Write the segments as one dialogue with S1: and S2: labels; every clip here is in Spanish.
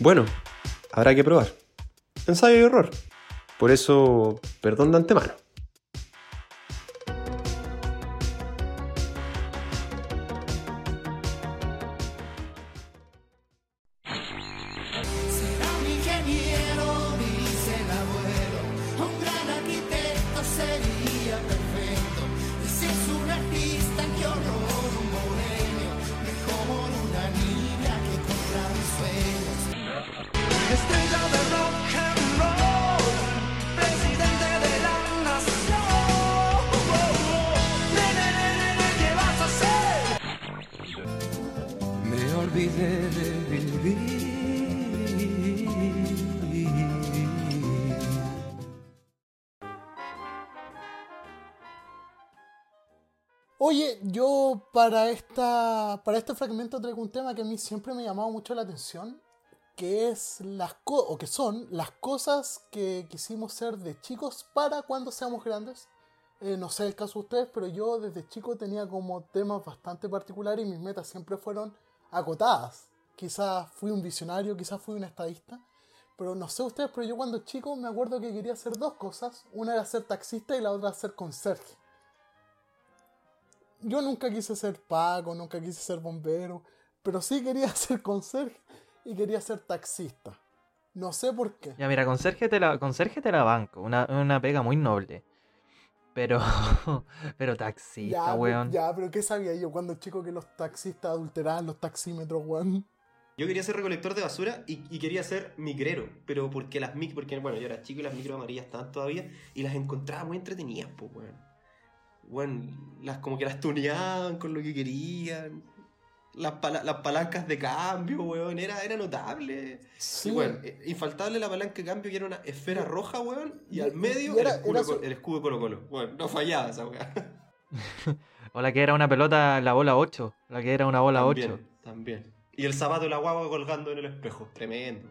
S1: Bueno, habrá que probar. Ensayo y error. Por eso, perdón de antemano.
S2: Para esta para este fragmento traigo un tema que a mí siempre me ha llamado mucho la atención, que es las co- o que son las cosas que quisimos ser de chicos para cuando seamos grandes. Eh, no sé el caso de ustedes, pero yo desde chico tenía como temas bastante particulares y mis metas siempre fueron acotadas. Quizás fui un visionario, quizás fui un estadista, pero no sé ustedes, pero yo cuando chico me acuerdo que quería hacer dos cosas. Una era ser taxista y la otra ser conserje yo nunca quise ser Paco, nunca quise ser bombero, pero sí quería ser conserje y quería ser taxista. No sé por qué.
S3: Ya, mira, conserje te la, conserje te la banco. Una, una pega muy noble. Pero. Pero taxista,
S2: Ya,
S3: weón.
S2: ya, pero ¿qué sabía yo cuando chico que los taxistas adulteraban los taxímetros, weón?
S1: Yo quería ser recolector de basura y, y quería ser micrero, pero porque las mic, porque bueno, yo era chico y las micro amarillas estaban todavía y las encontraba muy entretenidas, pues, weón. Weón, las como que las tuneaban con lo que querían. Las, pala- las palancas de cambio, weón, era, era notable.
S2: Sí.
S1: Y bueno, eh, infaltable la palanca de cambio que era una esfera roja, weón, y al medio
S2: y era-
S1: el, escudo,
S2: era
S1: de Colo-
S2: su-
S1: el escudo Colo Colo. Bueno, no fallaba esa weá.
S3: O la que era una pelota, la bola 8. La que era una bola 8.
S1: También, también. Y el zapato de la guagua colgando en el espejo. Tremendo.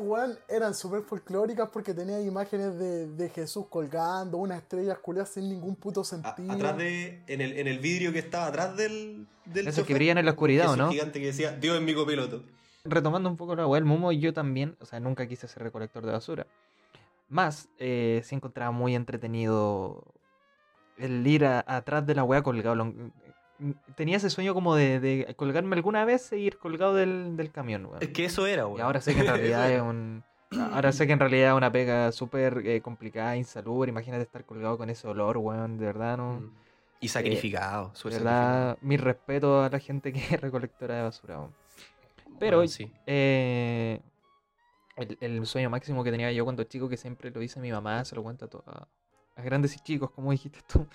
S2: Weón, eran súper folclóricas porque tenían imágenes de, de Jesús colgando, unas estrellas culiadas sin ningún puto
S1: A-
S2: sentido.
S1: atrás de. En el, en el vidrio que estaba atrás del. del
S3: Esos que brillan en la oscuridad, ¿o
S1: ese
S3: no?
S1: gigante que decía, Dios es mi copiloto.
S3: Retomando un poco la weá del Momo, yo también, o sea, nunca quise ser recolector de basura. Más, eh, sí encontraba muy entretenido el ir a- atrás de la weá colgado. Tenía ese sueño como de, de colgarme alguna vez e ir colgado del, del camión, weón.
S1: Es que eso era,
S3: Y ahora sé que en realidad es un. Ahora sé que en realidad es una pega súper eh, complicada, insalubre. Imagínate estar colgado con ese olor, weón. De verdad, no.
S1: Mm. Y sacrificado,
S3: De
S1: súper
S3: verdad, mi respeto a la gente que es recolectora de basura, weón. Pero
S1: Bueno, sí.
S3: eh, el, el sueño máximo que tenía yo cuando chico, que siempre lo dice mi mamá, se lo cuenta a- a grandes y chicos, como dijiste tú,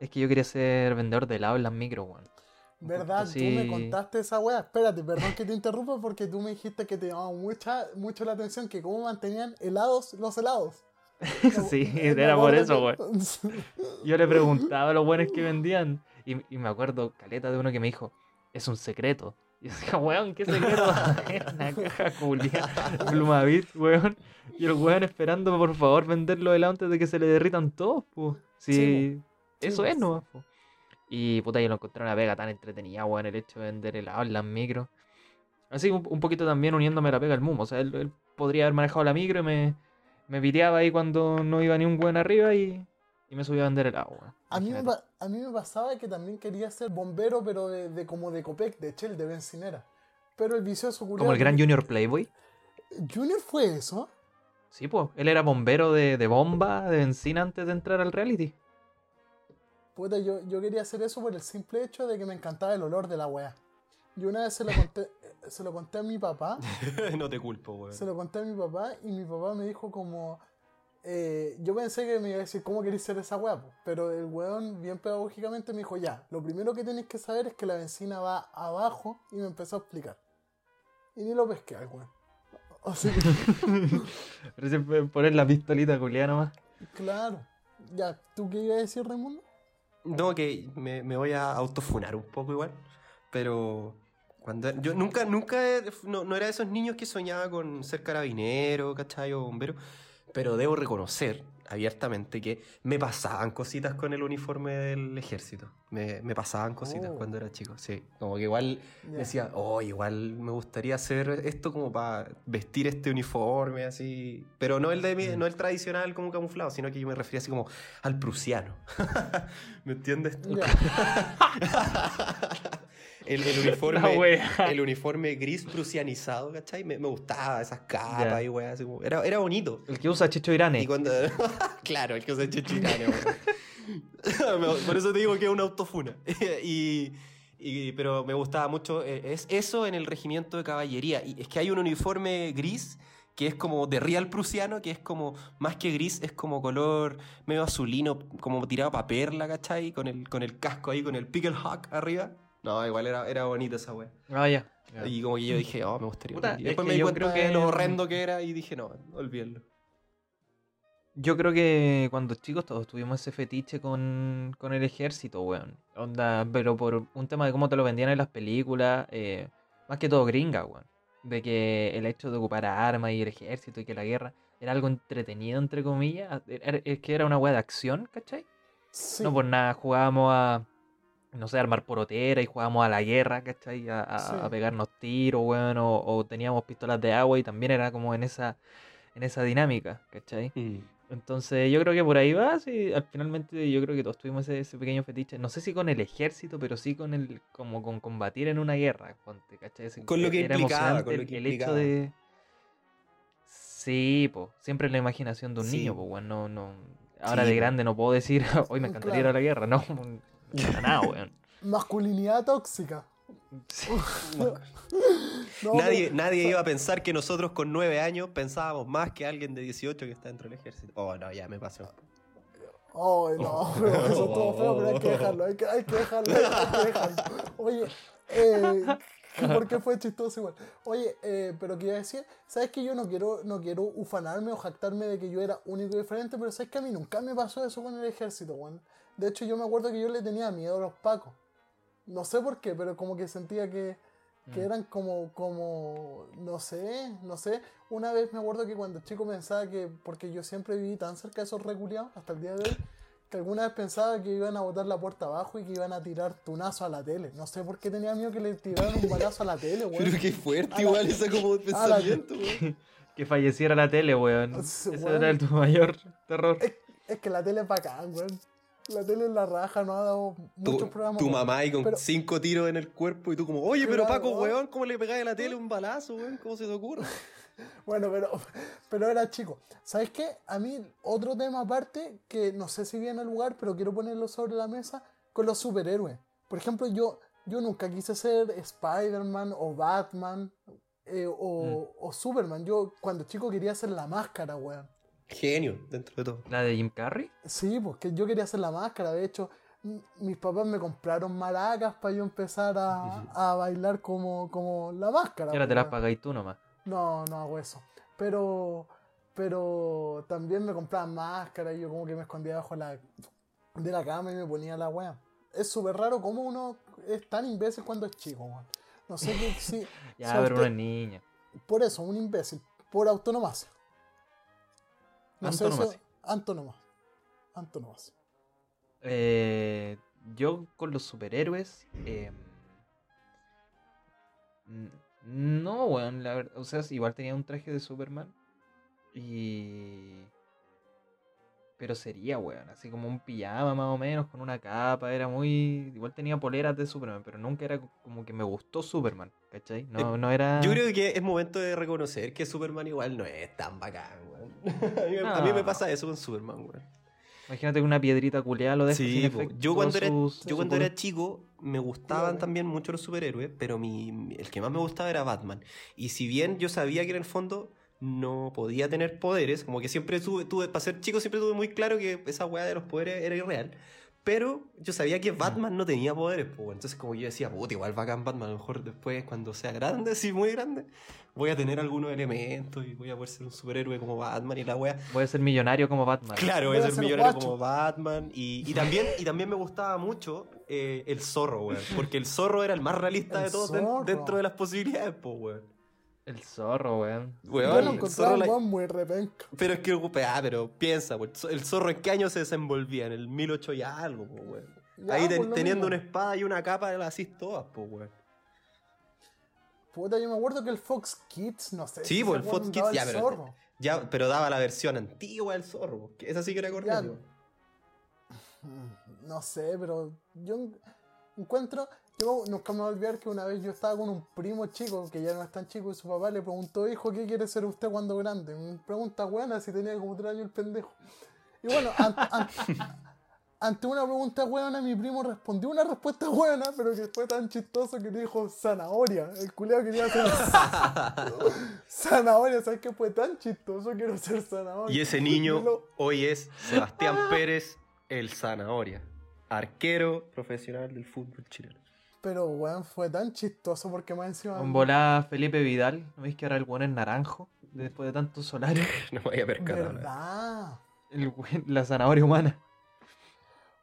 S3: es que yo quería ser vendedor de helado en las micro, weón.
S2: ¿Verdad? Tú me contaste esa weá. Espérate, perdón que te interrumpa porque tú me dijiste que te llamaba mucha, mucho la atención que cómo mantenían helados los helados.
S3: sí, era por eso, weón. Yo le preguntaba a los buenos que vendían y, y me acuerdo, caleta, de uno que me dijo, es un secreto. Y yo decía, weón, ¿qué secreto? Una caja culia, plumavit, weón. Y el weón esperando, por favor, venderlo helado antes de que se le derritan todos, pues. Sí,
S2: Sí,
S3: eso
S2: Sí,
S3: es nomás, po. Y puta, yo lo encontré una pega tan entretenida, weón, el hecho de vender helado en las micros. Así un, un poquito también uniéndome a la pega al mumo. O sea, él, él podría haber manejado la micro y me, me piteaba ahí cuando no iba ni un buen arriba y, y me subía a vender helado, weón.
S2: A mí, me, a mí me pasaba que también quería ser bombero, pero de, de como de Copec, de Shell, de bencinera. Pero el vicioso culiao
S3: Como el gran Junior Playboy.
S2: Junior fue eso.
S3: Sí, pues. Él era bombero de, de bomba, de benzina antes de entrar al reality.
S2: Puta, yo, yo quería hacer eso por el simple hecho de que me encantaba el olor de la weá. Y una vez se lo conté, se lo conté a mi papá,
S1: no te culpo, weón.
S2: se lo conté a mi papá y mi papá me dijo como... eh, yo pensé que me iba a decir, ¿cómo queréis ser esa weá? po?". Pero el weón, bien pedagógicamente, me dijo, ya, lo primero que tenéis que saber es que la benzina va abajo y me empezó a explicar. Y ni lo pesqué al weón. Así que,
S3: Pero siempre poner la pistolita culiada nomás.
S2: claro. Ya, ¿tú qué ibas a decir, Raimundo?
S1: No, que me, me voy a autofunar un poco igual. Pero cuando yo nunca, nunca no, no era de esos niños que soñaba con ser carabinero, ¿cachai? Bombero. Pero debo reconocer abiertamente que me pasaban cositas con el uniforme del ejército. Me, me pasaban cositas
S2: Oh.
S1: cuando era chico, sí. Como que igual
S2: Ya.
S1: decía, oh, igual me gustaría hacer esto como para vestir este uniforme así. Pero no el de mi-
S3: Mm.
S1: no el tradicional como camuflado, sino que yo me refería así como al prusiano. ¿Me entiendes? el, el uniforme. El uniforme gris prusianizado, ¿cachai? Me, me gustaba esas capas
S3: Ya.
S1: y weas, así como- Era, era bonito.
S3: El que usa Checho Irane.
S1: Y cuando... claro, el que usa chichirane, weón. Por eso te digo que es una autofuna. y, y- pero me gustaba mucho. eh, Es eso en el regimiento de caballería. Y es que hay un uniforme gris que es como de real prusiano, que es como, más que gris, es como color medio azulino, como tirado para perla, ¿cachai? Con el, con el casco ahí, con el pickle hawk arriba. No, igual era, era bonita esa wea.
S3: Ah, ya. Ya.
S1: Y como que yo dije, oh, me gustaría.
S3: Puta,
S1: y después
S3: que
S1: me di cuenta
S3: creo que-
S1: de lo horrendo que era y dije, no, olvídenlo.
S3: Yo creo que cuando chicos todos tuvimos ese fetiche con, con el ejército, weón. Onda, pero por un tema de cómo te lo vendían en las películas, eh, más que todo gringa, weón. De que el hecho de ocupar armas y el ejército y que la guerra era algo entretenido, entre comillas. era- Es que era una weá de acción, ¿cachai?
S2: Sí.
S3: No por nada, jugábamos a, no sé, armar porotera y jugábamos a la guerra, ¿cachai? A, a-
S2: Sí.
S3: a pegarnos tiros, weón, o, o teníamos pistolas de agua y también era como en esa, en esa dinámica, ¿cachai? Entonces yo creo que por ahí va, sí, al finalmente yo creo que todos tuvimos ese, ese pequeño fetiche, no sé si con el ejército, pero sí con el, como con combatir en una guerra, ¿cachai?
S1: Con lo que
S3: era
S1: implicaba, con lo
S3: el-
S1: que
S3: el hecho de... Sí, pues, siempre en la imaginación de un
S1: Sí.
S3: niño, pues, bueno, no, no... Ahora
S1: Sí,
S3: de
S1: po.
S3: grande no puedo decir, hoy me encantaría ir a la guerra, no, para nada, weón.
S2: Masculinidad tóxica.
S3: Sí.
S2: No,
S1: nadie
S2: pero-
S1: nadie iba a pensar que nosotros con nueve años pensábamos más que alguien de 18 que está dentro del ejército. Oh, no, ya me pasó.
S2: Ay, no, pero eso estuvo feo, pero hay que dejarlo, hay que, hay que dejarlo, hay que dejarlo. Oye, eh, ¿por qué fue chistoso igual? Oye, eh, pero que iba a decir, ¿sabes que yo no quiero, no quiero ufanarme o jactarme de que yo era único y diferente, pero ¿sabes que a mí nunca me pasó eso con el ejército, weón? De hecho, yo me acuerdo que yo le tenía miedo a los pacos. No sé por qué, pero como que sentía que, que
S3: Mm.
S2: eran como, como, no sé, no sé. Una vez me acuerdo que cuando chico pensaba que, porque yo siempre viví tan cerca de esos reculeados hasta el día de hoy, que alguna vez pensaba que iban a botar la puerta abajo y que iban a tirar tunazo a la tele. No sé por qué tenía miedo que le tiraran un balazo a la tele, weón.
S1: Pero qué fuerte
S2: A la-
S1: igual ese como pensamiento, weón.
S3: Que falleciera la tele, weón. Ese
S2: weón.
S3: era el tu mayor terror.
S2: Es, es que la tele es bacán, weón. La tele es la raja, no ha dado muchos
S1: Tu,
S2: programas.
S1: tu mamá ahí con
S2: Pero-
S1: cinco tiros en el cuerpo y tú como, oye, pero. Paco, weón, ¿cómo le pegáis a la tele un balazo, weón? ¿Cómo se te ocurre?
S2: Bueno, pero, pero era chico. ¿Sabes qué? A mí, otro tema aparte, que no sé si viene al lugar, pero quiero ponerlo sobre la mesa, con los superhéroes. Por ejemplo, yo, yo nunca quise ser Spider-Man o Batman eh, o, o Superman. Yo cuando chico quería ser la máscara, weón.
S1: Genio, dentro de todo.
S3: ¿La de Jim Carrey?
S2: Sí, porque yo quería hacer la máscara. De hecho, mis papás me compraron maracas para yo empezar a, a bailar como, como la máscara.
S3: Y ahora te las pagáis tú nomás.
S2: No, no hago eso. Pero, pero también me compraban máscara y yo como que me escondía debajo de la, de la cama y me ponía la weá. Es súper raro cómo uno es tan imbécil cuando es chico, weón. No sé qué si.
S3: Ya,
S2: si a
S3: pero
S2: usted-
S3: una niña.
S2: Por eso, un imbécil. Por autonomacia. No sé
S3: Antonomasia. Eh, yo con los superhéroes. eh, n- no, weón, la verdad. O sea, igual tenía un traje de Superman. Y. Pero sería, weón, así como un pijama más o menos, con una capa, era muy... Igual tenía poleras de Superman, pero nunca era como que me gustó Superman, ¿cachai? No, no era...
S1: Yo creo que es momento de reconocer que Superman igual no es tan bacán, weón. a, mí, me- a mí me
S3: No.
S1: pasa eso con Superman.
S3: Imagínate que una piedrita culeada lo deja
S1: Sí,
S3: sin
S1: po.
S3: efecto,
S1: yo cuando, era, yo cuando era chico me gustaban también mucho los superhéroes, pero mi, mi- el que más me gustaba era Batman. Y si bien yo sabía que en el fondo no podía tener poderes, como que siempre tuve, tuve para ser chico siempre tuve muy claro que esa weá de los poderes era irreal. Pero yo sabía que Batman no tenía poderes, pues, entonces como yo decía, puta, igual bacán Batman, a lo mejor después cuando sea grande, sí, muy grande, voy a tener algunos elementos y voy a poder ser un superhéroe como Batman y la weá.
S3: Voy a ser millonario como Batman.
S1: Claro, voy a
S2: Voy a
S1: ser
S2: ser
S1: millonario
S2: guacho.
S1: como Batman. Y, y también, y también me gustaba mucho eh, el zorro, weón. Porque el zorro era el más realista
S2: El
S1: de todos
S2: zorro.
S1: dentro de las posibilidades, pues, weón.
S3: El zorro, weón.
S1: Weón,
S2: Yo lo encontraba
S1: la-
S2: weón muy repenca.
S1: Pero es que, ah, pero piensa, pues, el zorro en qué año se desenvolvía, en el 1008 y algo, weón.
S2: Ya,
S1: Ahí ten- teniendo
S2: mismo.
S1: una espada y una capa, las hacís todas, pues, weón.
S2: Puta, yo me acuerdo que el Fox Kids, no sé.
S1: Sí, pues, el Fox Kids, ya,
S2: el
S1: pero-
S2: zorro.
S1: Ya, pero daba la versión antigua del zorro, que esa sí que era correcta.
S2: No sé, pero yo en- encuentro. Yo nunca me voy a olvidar que una vez yo estaba con un primo chico, que ya no es tan chico, y su papá le preguntó, hijo, ¿qué quiere ser usted cuando grande? Me pregunta buena si tenía como tres años el pendejo. Y bueno, an- an- ante una pregunta buena, mi primo respondió una respuesta buena, pero que fue tan chistoso que dijo zanahoria. El culiao quería ser zanahoria, ¿sabes qué? Fue tan chistoso, quiero ser zanahoria.
S1: Y ese niño
S2: lo-
S1: hoy es Sebastián Pérez, el zanahoria, arquero profesional del fútbol chileno.
S2: Pero, weón, fue tan chistoso porque más encima.
S3: Con volada Felipe Vidal. ¿No veis que ahora el weón es naranjo? Después de tanto solario.
S1: No me había percatado. verdad.
S3: El la zanahoria humana.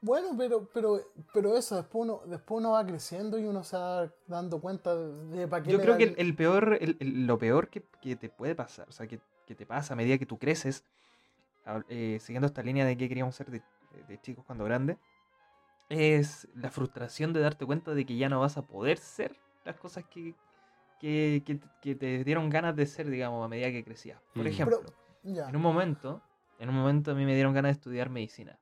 S2: Bueno, pero, pero, pero eso, después uno, después uno va creciendo y uno se va dando cuenta de para qué
S3: Yo
S2: le
S3: creo
S2: da
S3: que el, el peor, el- el- lo peor que, que te puede pasar, o sea, que, que te pasa a medida que tú creces, eh, siguiendo esta línea de qué queríamos ser de, de chicos cuando grandes, es la frustración de darte cuenta de que ya no vas a poder ser las cosas que, que, que- que te dieron ganas de ser, digamos, a medida que crecías. Por
S1: Mm.
S3: ejemplo, en un momento, en un momento a mí me dieron ganas de estudiar medicina.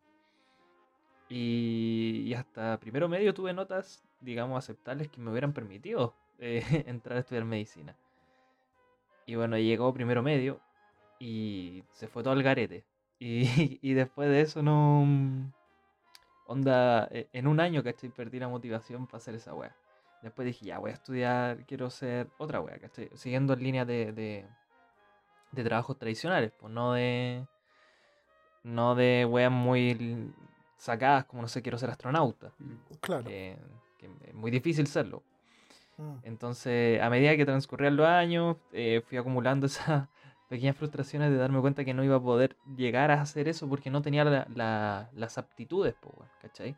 S3: Y, hasta primero medio tuve notas, digamos, aceptables que me hubieran permitido eh, entrar a estudiar medicina. Y bueno, llegó primero medio y se fue todo al garete. Y, y después de eso no... mm, Onda, eh, en un año, ¿cachai? Perdí la motivación para hacer esa wea. Después dije, ya, voy a estudiar, quiero ser otra wea, ¿cachai? Siguiendo en línea de, de, de trabajos tradicionales, pues no de... No de weas muy sacadas como, no sé, quiero ser astronauta.
S2: Claro.
S3: Que, que es muy difícil serlo.
S2: Mm.
S3: Entonces, a medida que transcurrían los años, eh, fui acumulando esas pequeñas frustraciones de darme cuenta que no iba a poder llegar a hacer eso porque no tenía la- la- las aptitudes, po, ¿cachai?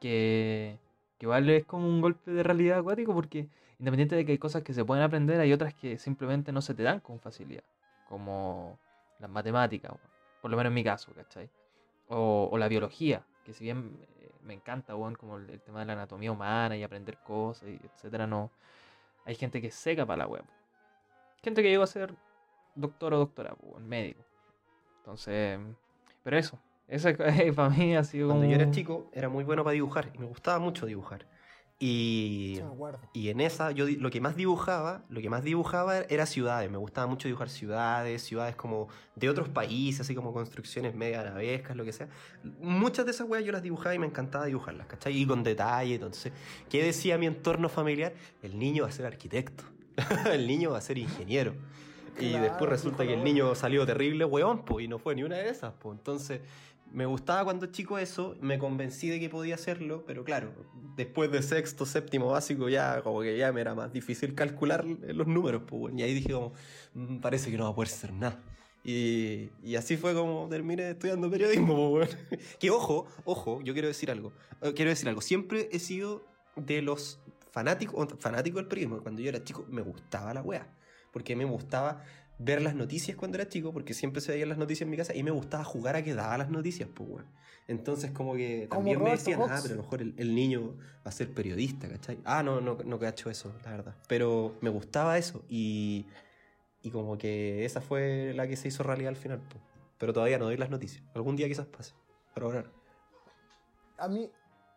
S3: Que, que igual es como un golpe de realidad acuático porque independiente de que hay cosas que se pueden aprender, hay otras que simplemente no se te dan con facilidad, como las matemáticas, por lo menos en mi caso, ¿cachai? O, o la biología, que si bien eh, me encanta, weón, como el, el tema de la anatomía humana y aprender cosas, y etcétera, no. Hay gente que seca para la web. Gente que llegó a ser doctor o doctora, weón, médico. Entonces, pero eso, eso para mí ha sido.
S1: Cuando yo era chico, era muy bueno para dibujar y me gustaba mucho dibujar. Y, y en esa, yo lo que más dibujaba, lo que más dibujaba era ciudades. Me gustaba mucho dibujar ciudades, ciudades como de otros países, así como construcciones medio arabescas, lo que sea. Muchas de esas weas yo las dibujaba y me encantaba dibujarlas, ¿cachai? Y con detalle, entonces. ¿Qué decía mi entorno familiar? El niño va a ser arquitecto. el niño va a ser ingeniero. Y después resulta que el niño salió terrible, weón, pues, y no fue ni una de esas, pues. Entonces, me gustaba cuando chico eso, me convencí de que podía hacerlo, pero claro, después de sexto, séptimo básico, ya como que ya me era más difícil calcular los números, pues. Y ahí dije como, "Mm, parece que no va a poder ser nada. Y, y así fue como terminé estudiando periodismo, pues. Que ojo, ojo, yo quiero decir algo. Eh, Quiero decir algo. Siempre he sido de los fanáticos, fanáticos del periodismo. Cuando yo era chico me gustaba la wea. Porque me gustaba ver las noticias cuando era chico, porque siempre se veían las noticias en mi casa, y me gustaba jugar a que daba las noticias, pues, weón. Entonces, como que
S2: Como
S1: también me decían, ah, pero a lo mejor el, el niño va a ser periodista, ¿cachai? Ah, no, no, no cacho eso, la verdad. Pero me gustaba eso, y, y como que esa fue la que se hizo realidad al final, pues. Pero todavía no doy las noticias. Algún día quizás pase. Pero ahora.
S2: A mí,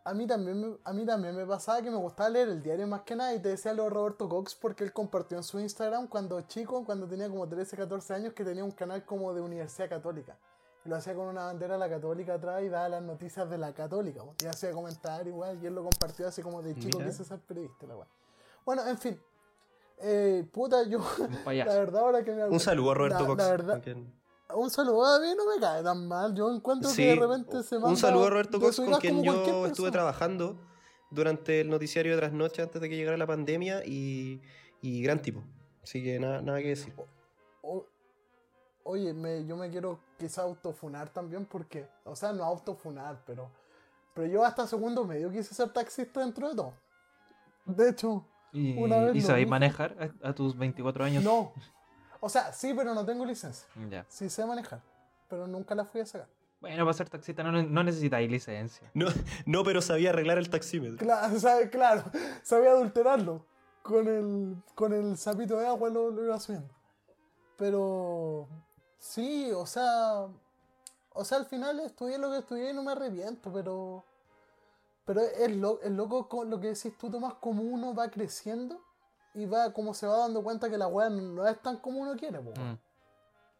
S2: a mí también me, a mí también me pasaba que me gustaba leer el diario más que nada y te decía lo de Roberto Cox porque él compartió en su Instagram cuando chico, cuando tenía como 13, 14 años, que tenía un canal como de Universidad Católica. Y lo hacía con una bandera de la católica atrás y daba las noticias de la católica. Y hacía comentarios igual y él lo compartió así como de chico
S1: Mira.
S2: quise ser periodista. La. Bueno, en fin. Eh, puta, yo...
S3: Un
S2: La verdad ahora que me
S1: Un saludo a Roberto
S2: la,
S1: Cox.
S2: La verdad, un saludo a mí no me cae tan mal. Yo encuentro
S1: Sí,
S2: que de repente se manda
S1: un saludo a Roberto Cox con quien yo estuve trabajando durante el noticiario de trasnoche antes de que llegara la pandemia y, y gran tipo. Así que nada, nada que decir.
S2: O- oye, me, yo me quiero quizá autofunar también porque, o sea, no autofunar, pero, pero yo hasta segundo medio quise ser taxista dentro de todo. De hecho,
S3: ¿Y,
S2: Una vez
S3: ¿y sabéis manejar a, a tus 24 años?
S2: No. O sea, sí, pero no tengo licencia.
S3: Ya.
S2: Sí sé manejar, pero nunca la fui a sacar.
S3: Bueno, para ser taxista no, no necesitáis licencia.
S1: No, no, pero sabía arreglar el taxímetro.
S2: Claro, sabe- claro, sabía adulterarlo. Con el, con el sapito de agua lo, lo iba subiendo. Pero sí, o sea, o sea, al final estudié lo que estudié y no me arrepiento, pero pero es, lo, es loco con lo que decís tú, Tomás, como uno va creciendo y va como se va dando cuenta que la weá no es tan como uno quiere, po.
S3: Mm.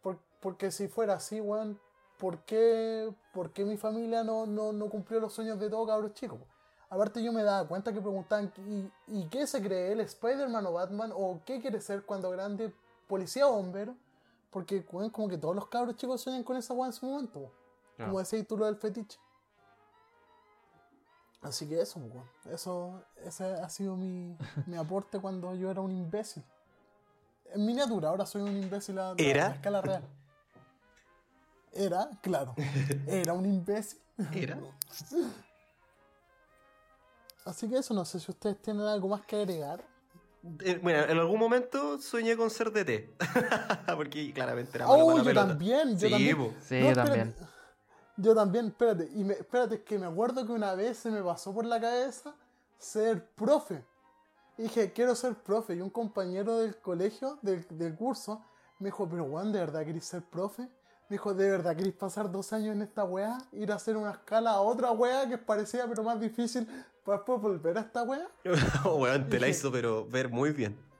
S2: Por- porque si fuera así, weón, ¿por qué, por qué mi familia no, no, no cumplió los sueños de todos cabros chicos? po? Aparte yo me daba cuenta que preguntaban, ¿y, y qué se cree él? ¿Spider-Man o Batman? ¿O qué quiere ser cuando grande? ¿Policía o bombero? Porque, weón, como que todos los cabros chicos sueñan con esa weá en su momento, po. Como decías tú lo del fetiche. Así que eso, weón. Eso, ese ha sido mi, mi aporte cuando yo era un imbécil. En miniatura, ahora soy un imbécil a, a-
S1: ¿Era?
S2: a escala real. Era, claro. Era un imbécil.
S1: ¿Era?
S2: Así que eso, no sé si ustedes tienen algo más que agregar.
S1: Eh, bueno, en algún momento soñé con ser DT. Porque claramente era malo
S2: Oh,
S1: para la
S2: yo
S1: pelota.
S2: también, yo
S1: sí,
S2: también.
S3: Sí,
S2: No,
S3: yo también.
S2: Yo también, espérate. Y me, espérate, que me acuerdo que una vez se me pasó por la cabeza ser profe. Y dije, quiero ser profe. Y un compañero del colegio, del, del curso, me dijo, pero Juan, ¿de verdad querés ser profe? Me dijo, ¿de verdad querés pasar dos años en esta weá? Ir a hacer una escala a otra weá que es parecida pero más difícil para después volver a esta weá.
S1: Weón, te la hizo, pero ver muy bien.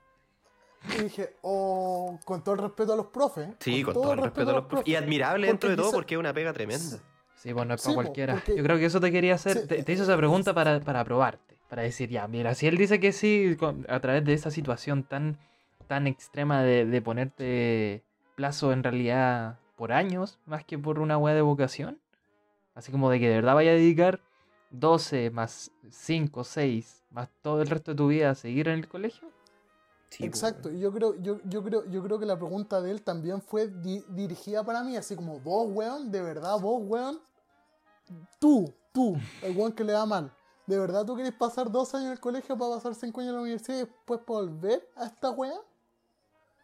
S2: Y dije, oh, con todo el respeto a los profes. ¿eh?
S1: Sí, con, todo el respeto a los profes. Y admirable dentro de todo
S2: quizá-
S1: porque es una pega tremenda.
S3: Sí, pues no es para
S2: po,
S3: cualquiera.
S2: porque-
S3: Yo creo que eso te quería hacer.
S2: Sí,
S3: te, te hizo esa pregunta para, para probarte. Para decir, ya, mira, si él dice que sí, con- a través de esa situación tan, tan extrema de, de ponerte plazo en realidad por años, más que por una weá de vocación. Así como de que de verdad vaya a dedicar 12 más 5, 6, más todo el resto de tu vida a seguir en el colegio.
S1: Sí,
S2: Exacto, y yo creo, yo, yo creo, yo creo que la pregunta de él también fue di- dirigida para mí, así como vos, weón, de verdad, vos, weón, tú, tú, el weón que le da mal, ¿de verdad tú querés pasar dos años en el colegio para pasar cinco años en la universidad y después volver a esta weá?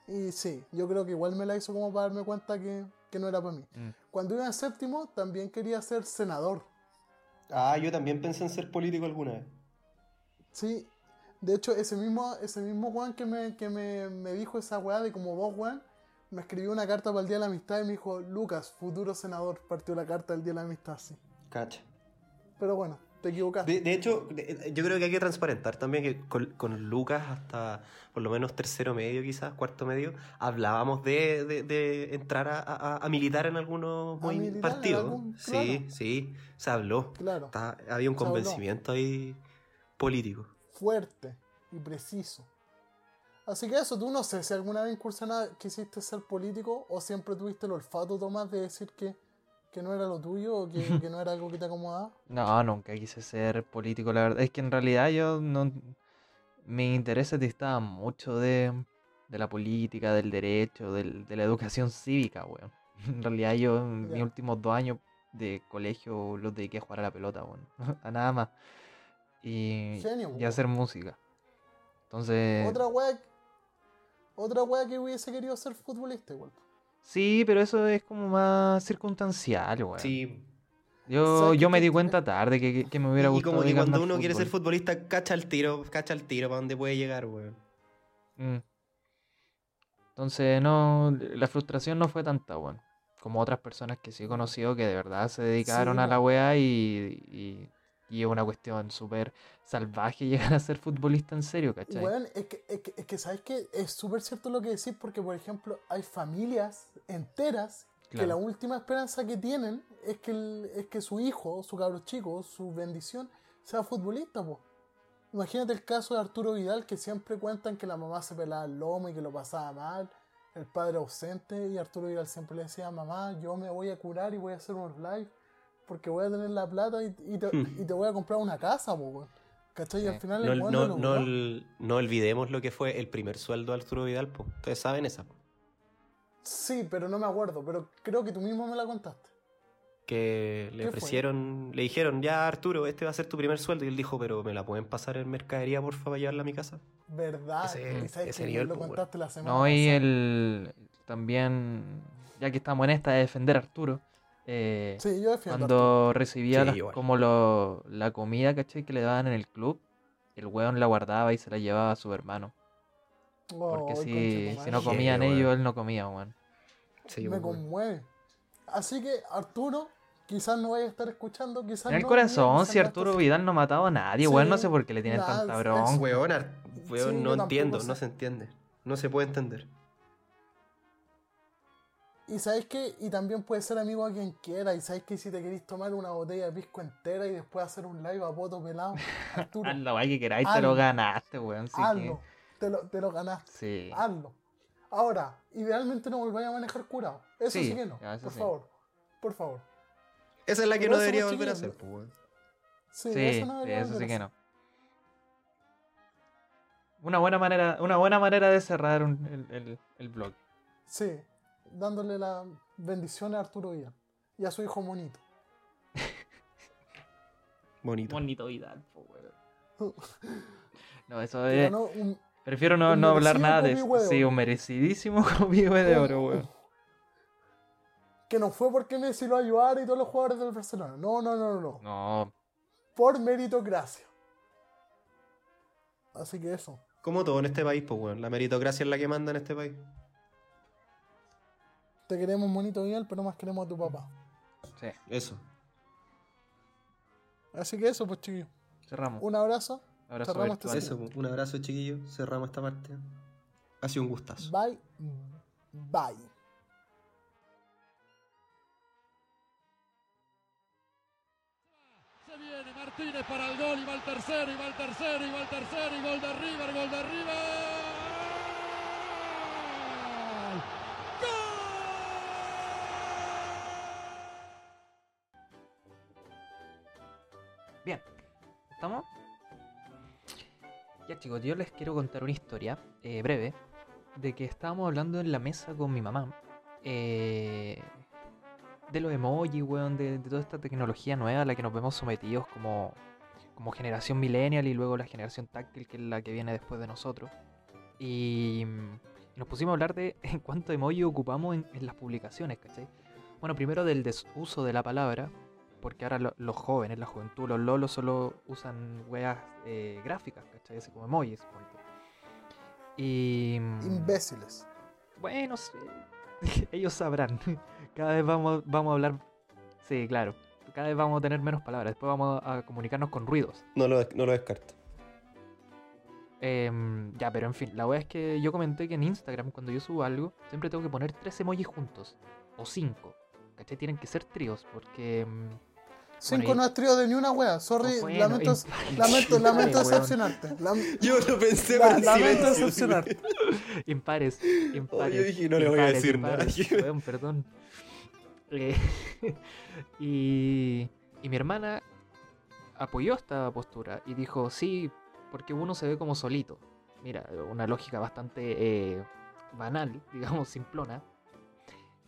S2: Y sí, yo creo que igual me la hizo como para darme cuenta que, que no era para mí.
S3: Mm.
S2: Cuando iba en séptimo, también quería ser senador.
S1: Ah, yo también pensé en ser político alguna vez.
S2: Sí, de hecho, ese mismo, ese mismo weón que, me, que me, me dijo esa weá de como vos, weón, me escribió una carta para el Día de la Amistad y me dijo, Lucas, futuro senador, partió la carta del Día de la Amistad, sí.
S1: Cacha.
S2: Pero bueno, te equivocaste.
S1: De, de hecho, de- yo creo que hay que transparentar también que con, con Lucas hasta por lo menos tercero medio quizás, cuarto medio, hablábamos de, de- entrar a, a- a militar en algunos partidos.
S2: algún-
S1: Sí,
S2: claro.
S1: sí, se habló.
S2: Claro,
S1: Está- había un
S2: Se habló.
S1: convencimiento ahí político.
S2: Fuerte y preciso. Así que eso, tú no sé si alguna vez incursionada quisiste ser político o siempre tuviste el olfato, Tomás, de decir que, que no era lo tuyo o que, que no era algo que te acomodaba.
S3: No, nunca quise ser político, la verdad. Es que en realidad yo no. Mis intereses distaban mucho de, de la política, del derecho, del- de la educación cívica, weón. En realidad yo en mis últimos dos años de colegio los dediqué a jugar a la pelota, weón. A nada más. Y,
S2: Genio,
S3: y hacer música. Entonces.
S2: Otra wea, otra wea que hubiese querido ser futbolista igual.
S3: Sí, pero eso es como más circunstancial, weón.
S1: Sí.
S3: Yo,
S2: ¿Sabes
S3: yo me di cuenta tarde que, que- me hubiera
S1: Y
S3: gustado.
S1: como que cuando uno quiere ser futbolista, cacha el tiro, cacha el tiro para dónde puede llegar, weón.
S3: Mm. Entonces, no, la frustración no fue tanta, weón. Como otras personas que sí he conocido que de verdad se dedicaron
S2: Sí,
S3: a la y, y, y es una cuestión súper salvaje llegar a ser futbolista en serio, ¿cachai?
S2: Weón, es que, es que, es que sabes que es súper cierto lo que decís porque, por ejemplo, hay familias enteras que la última esperanza que tienen es que, el- es que su hijo, su cabro chico, su bendición, sea futbolista, po. Imagínate el caso de Arturo Vidal, que siempre cuentan que la mamá se pelaba el lomo y que lo pasaba mal, el padre ausente, y Arturo Vidal siempre le decía, mamá, yo me voy a curar y voy a hacer unos live, porque voy a tener la plata y, y te, y te voy a comprar una casa, po, weón. ¿Cachai? Y al final
S1: No,
S2: el
S1: no,
S2: lo
S1: no, ol- no olvidemos lo que fue el primer sueldo de Arturo Vidal, po. Ustedes saben esa. po.
S2: Sí, pero no me acuerdo, pero creo que tú mismo me la contaste.
S1: que le ofrecieron, le dijeron, ya Arturo, este va a ser tu primer sueldo. Y él dijo, pero ¿me la pueden pasar en mercadería, por favor, para llevarla a mi casa?
S2: ¿Verdad?
S1: Ese- ese
S2: que
S1: nivel,
S2: lo contaste la semana
S3: No, y
S2: pasada.
S3: el también, ya que estamos en esta de defender a Arturo, eh,
S2: Sí, yo
S3: cuando recibía
S1: Sí,
S3: las-
S1: igual.
S3: como lo- la comida, ¿cachai? Que le daban en el club, el weón la guardaba y se la llevaba a su hermano. Porque
S2: Oh,
S3: si, si no
S1: Sí,
S3: comían
S1: weón.
S3: ellos, él no comía, weón.
S1: Sí,
S2: me
S1: weón.
S2: conmueve. Así que, Arturo, quizás no vaya a estar escuchando, quizás
S3: En el
S2: no,
S3: corazón, si Arturo Vidal no ha matado a nadie,
S2: Sí,
S3: weón, no sé por qué le tienen
S2: nada,
S3: tanta bronca.
S2: es-
S1: Weón, Ar- weón,
S2: Sí,
S1: no entiendo,
S2: sé.
S1: no se entiende. No se puede entender.
S2: Y sabéis que, y también puede ser amigo a quien quiera. Y sabéis que si te queréis tomar una botella de pisco entera y después hacer un live a poto pelado, Arturo,
S3: Haz la weá que queráis, te
S2: Hazlo.
S3: lo ganaste, weón. Que-
S2: hazlo. Te lo, te lo ganaste.
S3: Sí.
S2: Hazlo. Ahora, idealmente no volváis a manejar curado. Eso sí,
S3: Sí,
S2: que no. por
S3: sí.
S2: favor. Por favor.
S1: Esa es la que
S2: Pero
S1: no debería volver a hacer, pues.
S2: Sí,
S3: Sí,
S2: eso no
S3: sí,
S2: debería
S3: eso sí que
S2: ser.
S3: no. Una buena manera, una buena manera de cerrar un- el, el, el blog.
S2: Sí, dándole la bendición a Arturo Vidal y a su hijo Monito.
S1: Bonito.
S3: Bonito Vidal, po, weón. No, eso es.
S2: un-
S3: Prefiero no, no hablar nada de eso. Sí, un merecidísimo copihue de oro, weón.
S2: Que no fue porque Messi lo ayudara y todos los jugadores del Barcelona. No, no, no, no, no.
S3: No,
S2: Por meritocracia. Así que eso.
S1: Como todo en este país, pues, weón. La meritocracia es la que manda en este país.
S2: Te queremos Monito Vidal, pero más queremos a tu papá.
S3: sí,
S1: Eso.
S2: Así que eso, pues chiquillos.
S3: cerramos.
S2: Un abrazo.
S3: Abrazo
S2: cerramos
S3: virtual.
S2: este
S1: Eso, un abrazo, chiquillos. Cerramos esta parte. Ha sido un gustazo.
S2: Bye. Bye.
S4: Se viene Martínez para el gol y va el tercero y va el tercero y va el tercero y gol de River, gol de River.
S3: Bien, ¿estamos? Ya chicos, yo les quiero contar una historia eh, breve de que estábamos hablando en la mesa con mi mamá eh, de los emojis, weón, de, de toda esta tecnología nueva a la que nos vemos sometidos como, como generación millennial y luego la generación táctil que es la que viene después de nosotros. Y, nos pusimos a hablar de en cuánto emoji ocupamos en, en las publicaciones, ¿cachai? Bueno, primero del desuso de la palabra, porque ahora lo- los jóvenes, la juventud, los lolos solo usan weas eh, gráficas, ¿cachai? Así como emojis. ponte. Y. mm,
S2: Imbéciles.
S3: Bueno, sí, ellos sabrán. Cada vez vamos, vamos a hablar. Sí, claro. Cada vez vamos a tener menos palabras. Después vamos a comunicarnos con ruidos.
S1: No lo, no lo descarto.
S3: Em, ya, pero en fin, la wea es que yo comenté que en Instagram, cuando yo subo algo, siempre tengo que poner tres emojis juntos. O cinco. ¿Cachai? Tienen que ser tríos, porque.
S2: Cinco no has trío de ni una wea. Sorry,
S3: bueno,
S2: lamento,
S3: y-
S2: lamento, lamento decepcionarte. Lam-
S1: Yo lo pensé
S2: la- lamento
S1: silencio.
S2: decepcionarte.
S3: Impares, impares.
S1: yo dije, no le voy a
S3: impares,
S1: decir nada.
S3: Weón, perdón. Eh, y, y mi hermana apoyó esta postura y dijo, sí, porque uno se ve como solito. Mira, una lógica bastante eh, banal, digamos, simplona.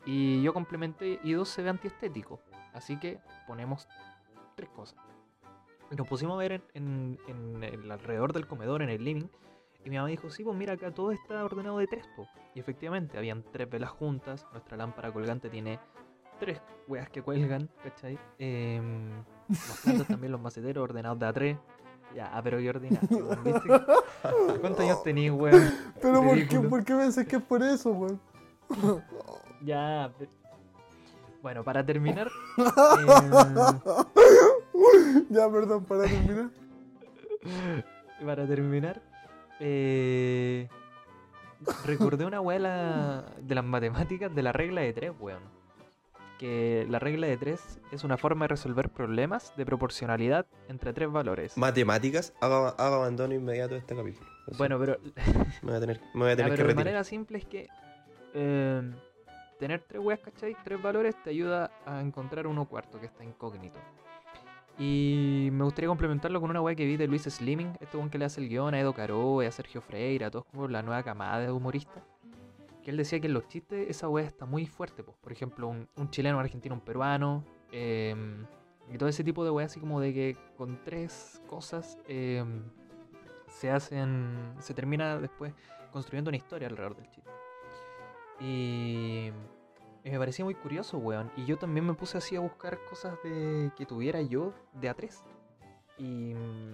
S3: Y yo complementé, y dos se ve antiestético. Así que ponemos tres cosas. Nos pusimos a ver en, en- en el alrededor del comedor, en el living. Y mi mamá dijo, sí, pues mira, acá todo está ordenado de tres, po. Y efectivamente, habían tres velas juntas. Nuestra lámpara colgante tiene tres weas que cuelgan, ¿cachai? Em, los platos también, los maceteros ordenados de a tres. Ya, ah, pero weón, ¿viste? ¿Cuántos años tenías, weón?
S2: Pero ¿por qué. ¿por qué pensás que es por eso, weón?
S3: Ya, pe- Bueno, para terminar...
S2: Ya, perdón, para terminar.
S3: para terminar, eh, recordé una weá de la- de las matemáticas de la regla de tres, weón. Que la regla de tres es una forma de resolver problemas de proporcionalidad entre tres valores.
S1: Matemáticas, haga, haga abandono inmediato de este capítulo. Así,
S3: Bueno, pero,
S1: me voy a tener, me voy a
S3: ya,
S1: tener
S3: pero
S1: que
S3: de
S1: retirar.
S3: manera simple es que eh, tener tres weas, ¿cachai? Tres valores te ayuda a encontrar uno cuarto que está incógnito. Y me gustaría complementarlo con una wea que vi de Luis Slimming, este one que le hace el guion a Edo Caro, a Sergio Freire, a todos como la nueva camada de humoristas. Que él decía que en los chistes esa wea está muy fuerte, pues. Por ejemplo, un, un chileno, un argentino, un peruano, em, y todo ese tipo de weas, así como de que con tres cosas em, se hacen. Se termina después construyendo una historia alrededor del chiste. Y. y me parecía muy curioso, weón. Y yo también me puse así a buscar cosas de que tuviera yo de A3. Y. mm,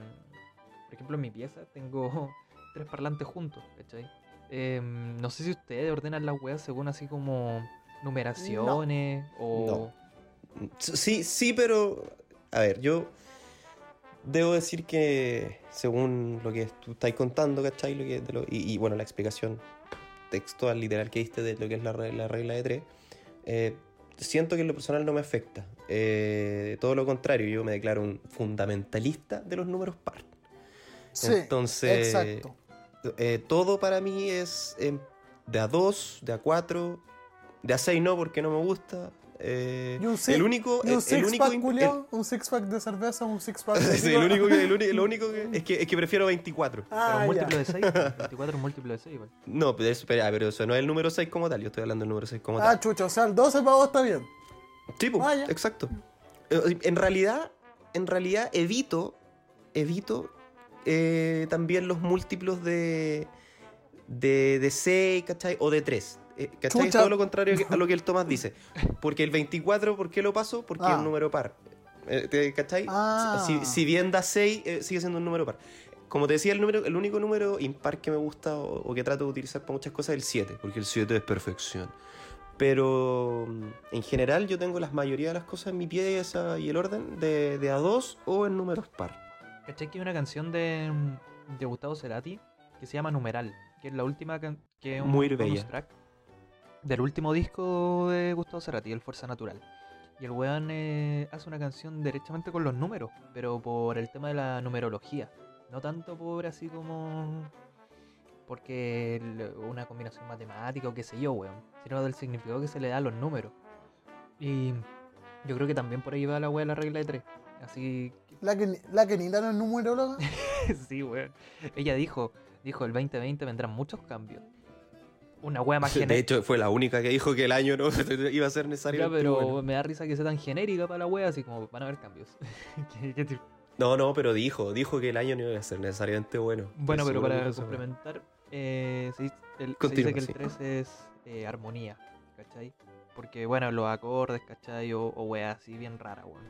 S3: Por ejemplo, en mi pieza tengo tres parlantes juntos, ¿cachai? Em, no sé si ustedes ordenan las weas según así como numeraciones o.
S1: Sí, sí, pero. A ver, yo. Debo decir que, según lo que tú estás contando, ¿cachai? Lo que, de lo- y, y, bueno, la explicación textual, literal que diste de lo que es la, re- la regla de tres, eh, siento que en lo personal no me afecta. Eh, todo lo contrario, yo me declaro un fundamentalista de los números par.
S2: Sí,
S1: Entonces,
S2: exacto.
S1: eh, todo para mí es em, de A2, de A4, de A6 no, porque no me gusta. Eh,
S2: Y un six-
S1: el único,
S2: Y
S1: el,
S2: un
S1: el
S2: six
S1: único,
S2: pack, culiao, un six pack de cerveza, un six pack
S1: el-
S2: de
S1: sí, el único que, el lo único que es que es que prefiero 24.
S3: Pero
S2: Ah,
S3: un
S2: ya.
S3: múltiplo de 6. 24 es un múltiplo de 6, igual.
S1: No, pero eso, pero, ah, pero eso no es el número 6 como tal, yo estoy hablando del número 6 como
S2: Ah,
S1: tal.
S2: chucha, o sea, el 12 para vos está bien.
S1: Sí,
S2: ah,
S1: exacto. Eh, En realidad, en realidad evito, evito eh, también los múltiplos de, de, de 6, ¿cachai? O de 3. Eh, ¿Cachai?
S2: Chucha.
S1: Todo lo contrario a lo que el Tomás dice. Porque el 24, ¿por qué lo paso? Porque es
S2: Ah.
S1: un número par. Eh, ¿te- ¿Cachai?
S2: Ah.
S1: Si, si bien da 6, eh, sigue siendo un número par. Como te decía, el, número, el único número impar que me gusta o, o que trato de utilizar para muchas cosas es el 7, porque el 7 es perfección. Pero mm, en general yo tengo la mayoría de las cosas en mi pieza y el orden de, de A2 o en números par.
S3: ¿Cachai que hay una canción de, de Gustavo Cerati que se llama Numeral? Que es la última que es un
S1: Muy bella.
S3: track del último disco de Gustavo Cerati, El Fuerza Natural. Y el weón eh, hace una canción derechamente con los números, pero por el tema de la numerología. No tanto por así como. Porque el- una combinación matemática o qué sé yo, weón. Sino del significado que se le da a los números. Y yo creo que también por ahí va la weá de la regla de tres. Así
S2: La que, ni- la que ni no es numeróloga.
S3: sí, weón. Ella dijo, dijo, el 2020 vendrán muchos cambios. Una wea más
S1: De
S3: genérica.
S1: hecho, fue la única que dijo que el año no iba a ser necesario.
S3: Ya, pero me da risa que sea tan genérica para la wea, así como van a haber cambios. ¿Qué- qué tipo?
S1: No, no, pero dijo, dijo que el año no iba a ser necesariamente bueno.
S3: bueno, pero para complementar, eh, se, dice- el- se
S1: Continúa,
S3: dice que el
S1: sí.
S3: 3 es eh, armonía, ¿cachai? Porque, bueno, los acordes, ¿cachai? O, o wea así bien rara, weón.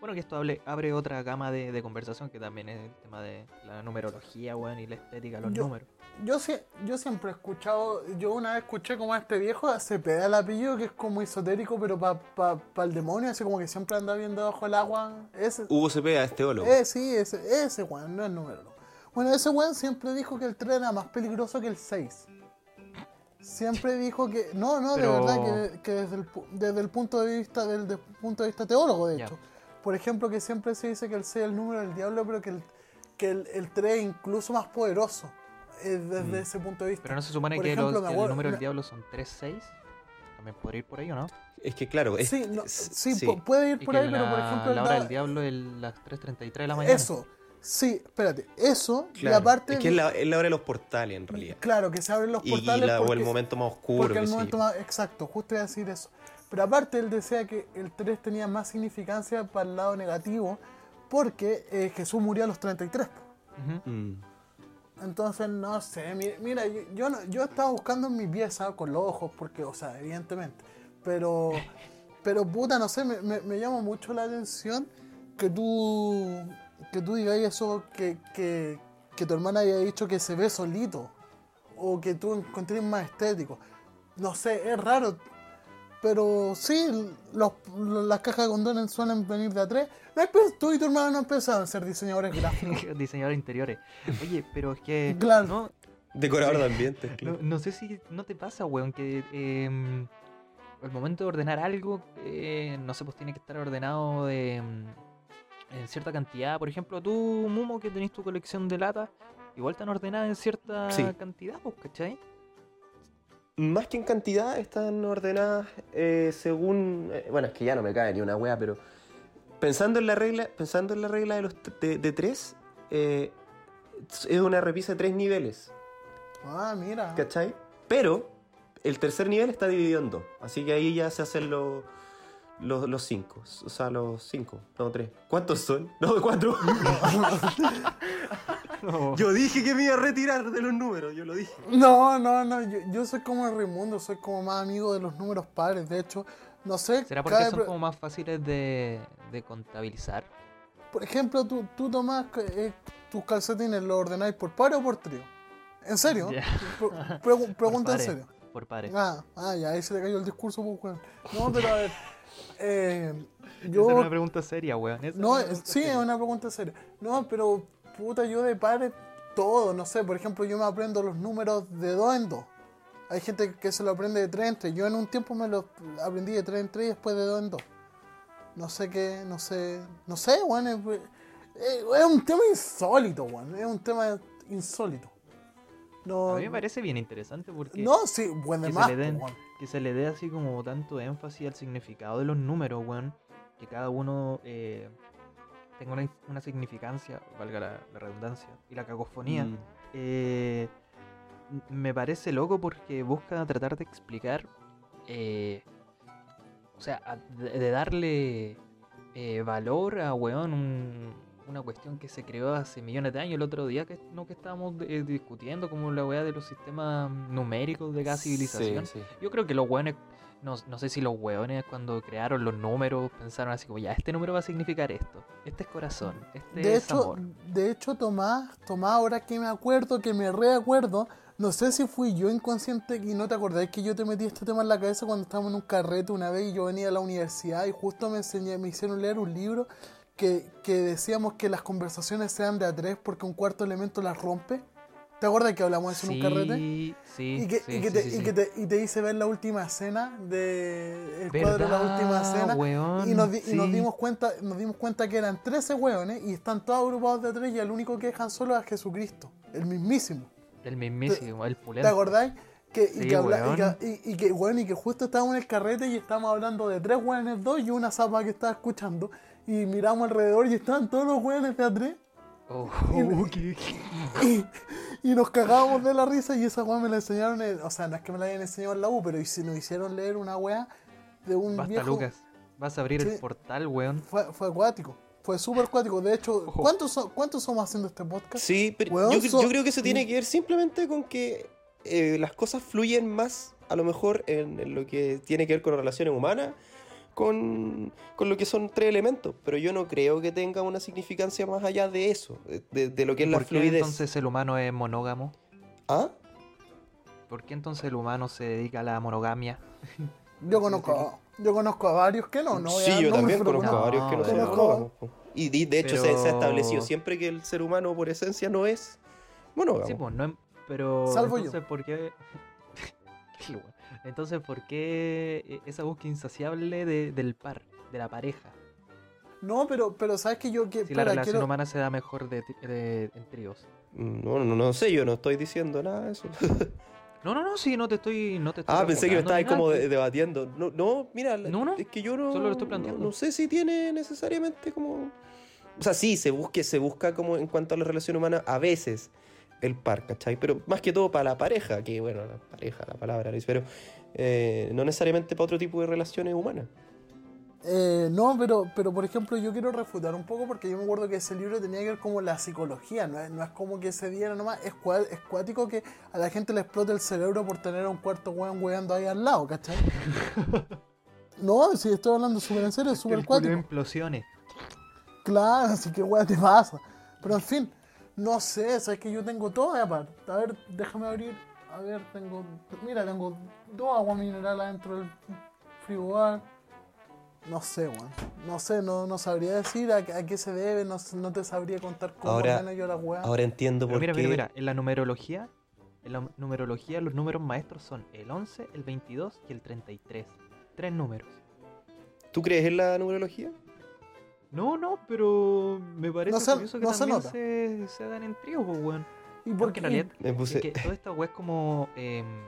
S3: Bueno, que esto hable- abre otra gama de, de conversación que también es el tema de la numerología, weón, y la estética, los
S2: Yo-
S3: números.
S2: Yo, sie- yo siempre he escuchado, yo una vez escuché como a este viejo se pega el apellido que es como esotérico, pero para pa, pa el demonio, así como que siempre anda viendo bajo el agua. Ese,
S1: Hugo Cepeda, este teólogo.
S2: eh, sí, ese, ese weón, no es numerólogo. Bueno, ese weón siempre dijo que el 3 era más peligroso que el 6. Siempre dijo que. No, no,
S3: Pero-
S2: de verdad, que, que desde, el, pu- desde el punto de vista del, punto de vista teólogo, de
S3: Ya.
S2: hecho. Por ejemplo, que siempre se dice que el 6 es el número del diablo, pero que el, que el, el 3 es incluso más poderoso. eh, desde ese punto de vista.
S3: Pero no se supone
S2: Por
S3: que,
S2: ejemplo,
S3: los- el número del
S2: me-
S3: diablo son 3, 6. También podría ir por ahí, ¿o no?
S1: Es que claro, es,
S2: sí, no, sí,
S1: sí.
S2: pu- puede ir por ahí, pero por
S3: la-
S2: ejemplo.
S3: la hora del diablo es las 3.33 de la mañana.
S2: Eso, sí, espérate, eso,
S1: Claro,
S2: y aparte.
S1: es que es la, es la hora de los portales en realidad.
S2: Claro, que se abren los
S1: Y, y
S2: portales.
S1: la- o el
S2: porque-
S1: momento más oscuro.
S2: Porque el momento más. Exacto, justo iba a decir eso. Pero aparte, él decía que el 3 tenía más significancia para el lado negativo, porque eh, Jesús murió a los 33. po.
S3: Ujú.
S1: Mm.
S2: Entonces, no sé, mi- mira, yo, yo, no- yo estaba buscando en mi pieza con los ojos, porque, o sea, evidentemente. Pero, pero puta, no sé, me, me- me llama mucho la atención que tú, que tú digas eso, que, que, que tu hermana haya dicho que se ve solito, o que tú encontrés más estético. No sé, es raro, pero sí, los, los- las cajas de condones suelen venir de a tres. No Tú y tu hermana no han pensado en ser diseñadores gráficos.
S3: Diseñador interiores. Oye, pero es que.
S2: Claro.
S3: No,
S1: Decorador de ambientes,
S3: no,
S1: claro.
S3: no sé si no te pasa, weón, que em, al momento de ordenar algo, eh, no sé, pues tiene que estar ordenado de, em, en cierta cantidad. Por ejemplo, tú, Mumo, que tenés tu colección de latas, igual están ordenadas en cierta
S1: Sí.
S3: cantidad, pues, ¿cachai?
S1: Más que en cantidad, están ordenadas eh, según. eh, bueno, es que ya no me cae ni una wea, pero. Pensando en la regla, pensando en la regla de los de, de tres, eh, es una repisa de tres niveles,
S2: Ah, mira.
S1: ¿cachai? Pero el tercer nivel está dividido en dos. Así que ahí ya se hacen los, Los, los cinco. O sea, los cinco. No, tres. ¿Cuántos son? No, cuatro.
S3: No.
S1: Yo dije que me iba a retirar de los números, yo lo dije.
S2: No, no, no, yo, yo soy como el Raimundo, soy como más amigo de los números pares. De hecho, no sé.
S3: ¿Será porque
S2: cada
S3: son como más fáciles de, de contabilizar?
S2: Por ejemplo, tú, tú tomás eh, tus calcetines, ¿los ordenáis por par o por trío? ¿En serio?
S3: Ya.
S2: Pre- pregu- pregunta en serio.
S3: Por pares.
S2: Ah, ah, ya, ahí se le cayó el discurso, pues, weón. No, pero a ver. Eh,
S3: Esa
S2: yo.
S3: una pregunta seria, weón. Esa
S2: No, sí, es una pregunta seria. No, pero puta, yo de pares todo, no sé, por ejemplo, yo me aprendo los números de dos en dos. Hay gente que se lo aprende de tres en tres. Yo en un tiempo me lo aprendí de tres en tres y después de dos en dos. No sé qué, no sé, no sé, weón. Es, es- es un tema insólito, weón. Es un tema insólito. No,
S3: A mí me parece bien interesante porque
S2: no, sí, buen de
S3: que,
S2: más,
S3: se le den, que se le dé así como tanto énfasis al significado de los números, weón. Que cada uno eh, tenga una, una significancia, valga la, la redundancia, y la cacofonía.
S1: Mm.
S3: eh, me parece loco porque busca tratar de explicar, eh, o sea, a- de, de darle eh, valor a, weón, un- una cuestión que se creó hace millones de años. El otro día que, no, que estábamos eh, discutiendo como la weá de los sistemas numéricos de cada civilización.
S1: Sí, sí.
S3: Yo creo que los weones, no, no sé si los weones cuando crearon los números pensaron así como, ya, este número va a significar esto. Este es corazón, este
S2: De
S3: es
S2: hecho,
S3: amor.
S2: de hecho, Tomás, Tomás, ahora que me acuerdo, que me reacuerdo, no sé si fui yo inconsciente y no te acordáis que yo te metí este tema en la cabeza cuando estábamos en un carrete una vez y yo venía a la universidad y justo me enseñé, me hicieron leer un libro que, que decíamos que las conversaciones sean de a tres porque un cuarto elemento las rompe. ¿Te acuerdas que hablamos de eso en un carrete?
S3: Sí, sí,
S2: Y que,
S3: sí,
S2: y que
S3: sí,
S2: te,
S3: sí,
S2: y que te- y te hice ver la última escena de el cuadro de la
S3: ¿Verdad,
S2: última escena
S3: weón?
S2: y, nos, y dimos cuenta nos dimos cuenta que eran 13 hueones y están todos agrupados de tres y el único que dejan solo es Jesucristo el mismísimo
S3: El mismísimo, el
S2: ¿te
S3: pulento.
S2: acordáis? Que, y, que habla- y, que, weón, y justo estábamos en el carrete y estábamos hablando de tres hueones, dos y una zapa que estaba escuchando y miramos alrededor y estaban todos los hueones de a tres
S3: Oh,
S2: y, y nos cagábamos de la risa y esa weá me la enseñaron, en- o sea, no es que me la hayan enseñado en la U, pero y si nos hicieron leer una weá de un
S3: Basta,
S2: viejo...
S3: Lucas. Vas a abrir
S2: Sí.
S3: el portal, weón.
S2: Fue, fue acuático, fue súper acuático. De hecho,
S3: Ojo.
S2: ¿cuántos, so- ¿cuántos somos haciendo este podcast?
S1: Sí, pero
S2: Weón,
S1: yo,
S2: so-
S1: yo creo que eso tiene que ver simplemente con que eh, las cosas fluyen más, a lo mejor, en, en lo que tiene que ver con las relaciones humanas, con, con lo que son tres elementos. Pero yo no creo que tenga una significancia más allá de eso, de, lo que es la
S3: ¿Por qué
S1: fluidez.
S3: entonces el humano es monógamo?
S1: ¿Ah?
S3: ¿Por qué entonces el humano se dedica a la monogamia?
S2: Yo conozco, a- yo conozco a varios que no, no
S1: sí, yo
S2: nombres,
S1: también conozco a
S3: no,
S1: varios que no son monógamos. Y di- de hecho se, se ha establecido siempre que el ser humano por esencia no es monógamo.
S3: Sí, pues, no es- pero
S2: Salvo yo.
S3: entonces, ¿por qué? Entonces, ¿por qué eh, esa búsqueda insaciable de- del par, de la pareja?
S2: No, pero, pero sabes que yo que
S3: Si la relación
S2: quiero-
S3: humana se da mejor de, ti- de- en tríos.
S1: No, no, no sé, yo no estoy diciendo nada de eso.
S3: No, no, no, sí, no te estoy. No te estoy
S1: Ah, pensé que me
S3: refutando
S1: estabas como
S3: pues.
S1: de- debatiendo. No, no, mira,
S3: No, no,
S1: es que yo no,
S3: solo lo estoy
S1: no,
S3: planteando.
S1: no sé si tiene necesariamente como... O sea, sí, se, busque, se busca como en cuanto a la relación humana a veces el par, ¿cachai? Pero más que todo para la pareja, que bueno, la pareja, la palabra, Luis, pero eh, no necesariamente para otro tipo de relaciones humanas.
S2: Eh, no, pero, pero por ejemplo yo quiero refutar un poco porque yo me acuerdo que ese libro tenía que ver como la psicología, no es, no es como que se diera nomás, es, cua- es cuático que a la gente le explote el cerebro por tener a un cuarto weón weando ahí al lado, ¿cachai? no, si estoy hablando súper en serio, súper cuático.
S3: implosione.
S2: Claro, así que weón te pasa. Pero en fin, no sé, sabes que yo tengo todo de aparte. A ver, déjame abrir. A ver, tengo. Mira, tengo dos aguas minerales dentro del frigobar. No sé, weón. No sé, no, no sabría decir a, a qué se debe, no, no te sabría contar cómo
S1: Ahora-
S2: yo la weá.
S1: Ahora entiendo por
S3: mira,
S1: qué...
S3: mira, mira, en la numerología, en la numerología los números maestros son el 11, el 22 y el 33. Tres números.
S1: ¿Tú crees en la numerología?
S3: No, no, pero me parece
S2: No se-
S3: curioso que
S2: no se
S3: también se, se hagan en tríos, pues, weón.
S2: ¿Y por
S3: Porque
S2: qué?
S3: en realidad,
S1: Me puse...
S3: es que toda esta weá es como. em,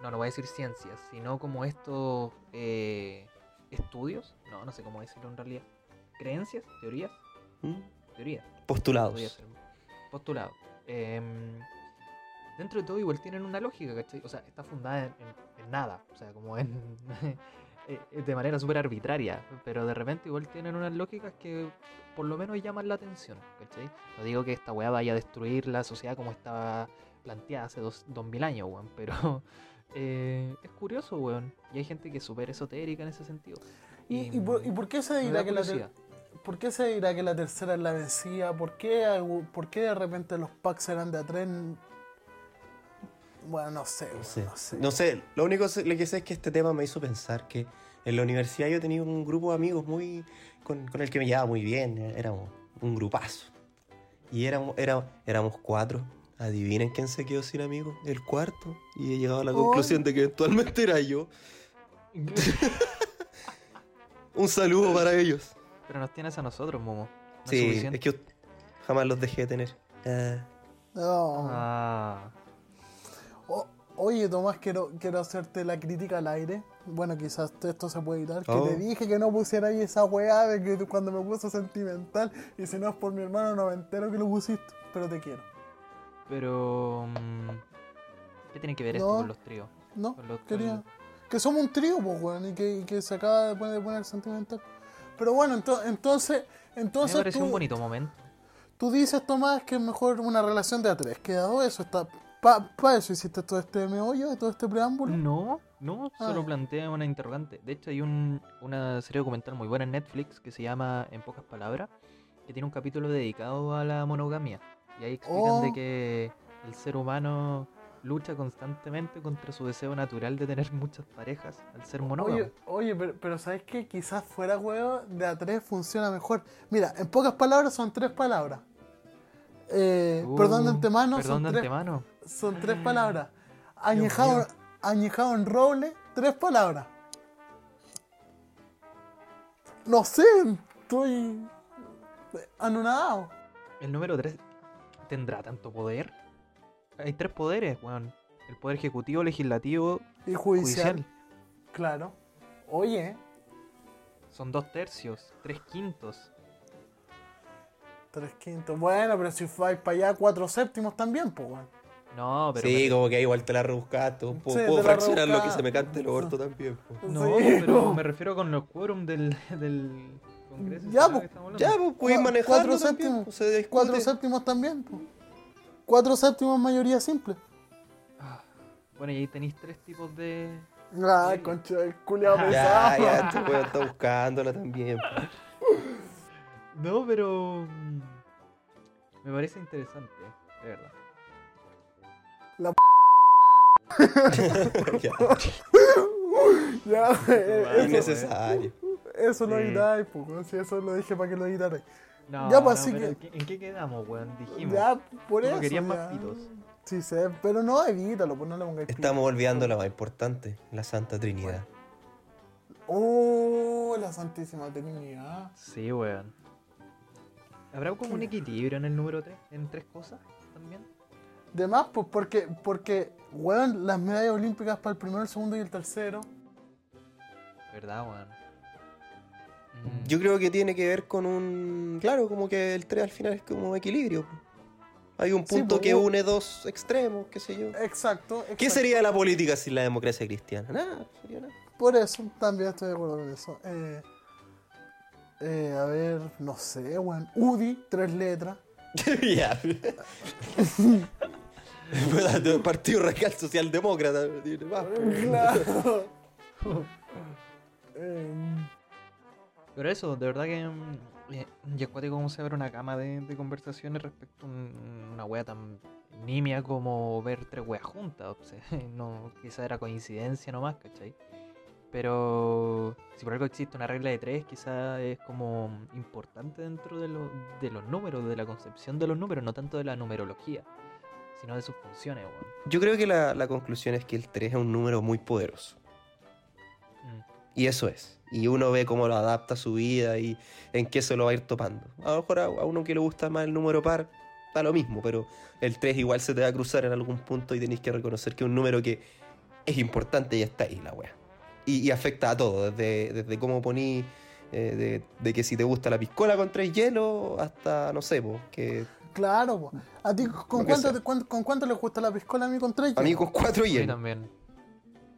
S3: no, no voy a decir ciencias, sino como estos eh, estudios. No, no sé cómo decirlo en realidad. Creencias, teorías,
S1: ¿Mm?
S3: teorías.
S1: Postulados.
S3: Podría ser. Postulado. Em, dentro de todo igual tienen una lógica, ¿cachai? O sea, está fundada en, en- en nada. O sea, como en, eh, de manera súper arbitraria, pero de repente igual tienen unas lógicas que por lo menos llaman la atención, ¿cachai? No digo que esta weá vaya a destruir la sociedad como estaba planteada hace dos, dos mil años, weón, pero eh, es curioso, weón. Y hay gente que es súper esotérica en ese sentido.
S2: ¿Y, y por, y por qué se dirá que la. ¿Por qué se dirá que la tercera es la vencida? ¿Por qué, por qué de repente los packs eran de a tren? Bueno, no sé,
S1: No sé.
S2: no sé.
S1: No sé, lo único lo que sé es que este tema me hizo pensar que en la universidad yo tenía un grupo de amigos muy con, con el que me llevaba muy bien, éramos un grupazo. Y éramos, era- éramos cuatro. Adivinen quién se quedó sin amigos, el cuarto. Y he llegado a la
S2: Oh.
S1: conclusión de que eventualmente era yo. Un saludo para ellos.
S3: Pero nos tienes a nosotros, Momo. ¿No es
S1: sí, es que jamás los dejé de tener. Ah.
S2: No.
S3: Ah,
S2: O- oye, Tomás, quiero, quiero hacerte la crítica al aire. Bueno, quizás esto se puede evitar. Que
S1: Oh.
S2: te dije que no pusiera ahí esa weá de que tú- cuando me puso sentimental. Y si no es por mi hermano, no me entero que lo pusiste. Pero te quiero.
S3: pero... mm, ¿Qué tiene que ver esto
S2: No.
S3: con los tríos?
S2: ¿No?
S3: Con los-
S2: Quería.
S3: con-
S2: Que somos un trío, pues, weón. Y que, y que se acaba de poner, de poner sentimental. Pero bueno, ento- entonces.
S3: Me
S2: Entonces
S3: pareció
S2: tú,
S3: un bonito momento.
S2: tú dices, Tomás, que es mejor una relación de a tres. Que dado eso está. Para eso hiciste todo este meollo, todo este preámbulo.
S3: No, no,
S2: Ah,
S3: solo plantea una interrogante. De hecho, hay un, una serie documental muy buena en Netflix que se llama En pocas palabras, que tiene un capítulo dedicado a la monogamia. Y ahí explican
S2: Oh.
S3: de que el ser humano lucha constantemente contra su deseo natural de tener muchas parejas al ser monógamo.
S2: Oye, oye, pero, pero ¿sabes qué? Quizás fuera huevo, de a tres funciona mejor. Mira, en pocas palabras son tres palabras. Eh,
S3: Uh,
S2: perdón de antemano,
S3: Perdón
S2: son,
S3: de
S2: tres,
S3: antemano.
S2: Son tres palabras. Añejado, añejado en roble, tres palabras. No sé, estoy anonadado.
S3: El número 3 tendrá tanto poder. Hay tres poderes, weón. El poder ejecutivo, legislativo,
S2: Y judicial,
S3: judicial.
S2: claro. Oye,
S3: Son dos tercios, tres quintos.
S2: tres quintos. Bueno, pero si vais para allá, cuatro séptimos también, pues, bueno.
S3: No, pero.
S1: sí,
S3: me-
S1: como que ahí igual te la rebuscaste. un poco
S2: Sí,
S1: puedo fraccionar lo que se me cante el orto también. po.
S3: No,
S2: Sí,
S3: pero
S2: no.
S3: me refiero con los quórum del, del Congreso.
S2: Ya,
S3: ¿sabes
S2: pues?
S1: Ya, pues puedes manejarlo
S2: cuatro séptimos.
S1: pues, se.
S2: Cuatro séptimos también, pues. Cuatro séptimos mayoría simple.
S3: Ah, Bueno, y ahí tenéis tres tipos de. Sí.
S2: concha, el culiao
S3: Ya,
S1: Ya,
S2: pesado.
S1: ya, este weón está buscándola también. po.
S3: No, pero. mm, Me parece interesante, de verdad.
S1: Ya,
S2: Ya, eh, eso,
S1: innecesario.
S2: eso lo
S3: Sí.
S2: editáis, pues. Si eso lo dije para que lo editarais.
S3: No,
S2: Ya, pues,
S3: no,
S2: así
S3: pero
S2: que-
S3: ¿en qué- ¿en qué quedamos, weón? Dijimos.
S2: Ya, por
S3: No
S2: eso.
S3: querían más
S2: ya.
S3: pitos.
S2: Sí, sé, pero no, evítalo, pues no le pongáis
S1: Estamos olvidando la más importante, la Santa Trinidad.
S2: Oh, la Santísima Trinidad.
S3: Sí, weón. ¿Habrá como un equilibrio en el número 3? ¿En tres cosas también?
S2: De más, pues porque, porque, weón, las medallas olímpicas para el primero, el segundo y el tercero.
S3: ¿Verdad, weón? Mm,
S1: Yo creo que tiene que ver con un. Claro, como que el 3 al final es como equilibrio. Hay un punto
S2: po,
S1: que une dos extremos, qué sé yo.
S2: Exacto, exacto.
S1: ¿Qué sería la política sin la democracia cristiana? Nada, sería nada.
S2: Por eso, también estoy de acuerdo con eso. Eh, eh, a ver, no sé, weón. UDI, tres letras.
S1: ya. Del Partido Radical Socialdemócrata.
S2: Claro.
S3: Pero eso, de verdad que. mm, eh, y es cuático cómo se abre una cama de, conversaciones respecto a un- una wea tan nimia como ver tres weas juntas. O no, quizá era coincidencia nomás, ¿cachai? Pero si por algo existe una regla de tres, quizá es como importante dentro de, lo- de los números, de la concepción de los números, no tanto de la numerología, sino de sus funciones, weón.
S1: Yo creo que la, la conclusión es que el 3 es un número muy poderoso.
S3: Mm.
S1: Y eso es. Y uno ve cómo lo adapta a su vida y en qué se lo va a ir topando. A lo mejor a, a uno que le gusta más el número par, da lo mismo, pero el 3 igual se te va a cruzar en algún punto y tenéis que reconocer que es un número que es importante y está ahí la wea. Y, y afecta a todo, desde, desde cómo poní, eh, de, de que si te gusta la piscola con tres hielos, hasta, no sé, po, que
S2: claro, po. ¿A ti con cuánto, te- cuán- con cuánto le gusta la piscola a mí con tres?
S1: a mí con cuatro
S3: A mí
S1: hielos.
S3: también.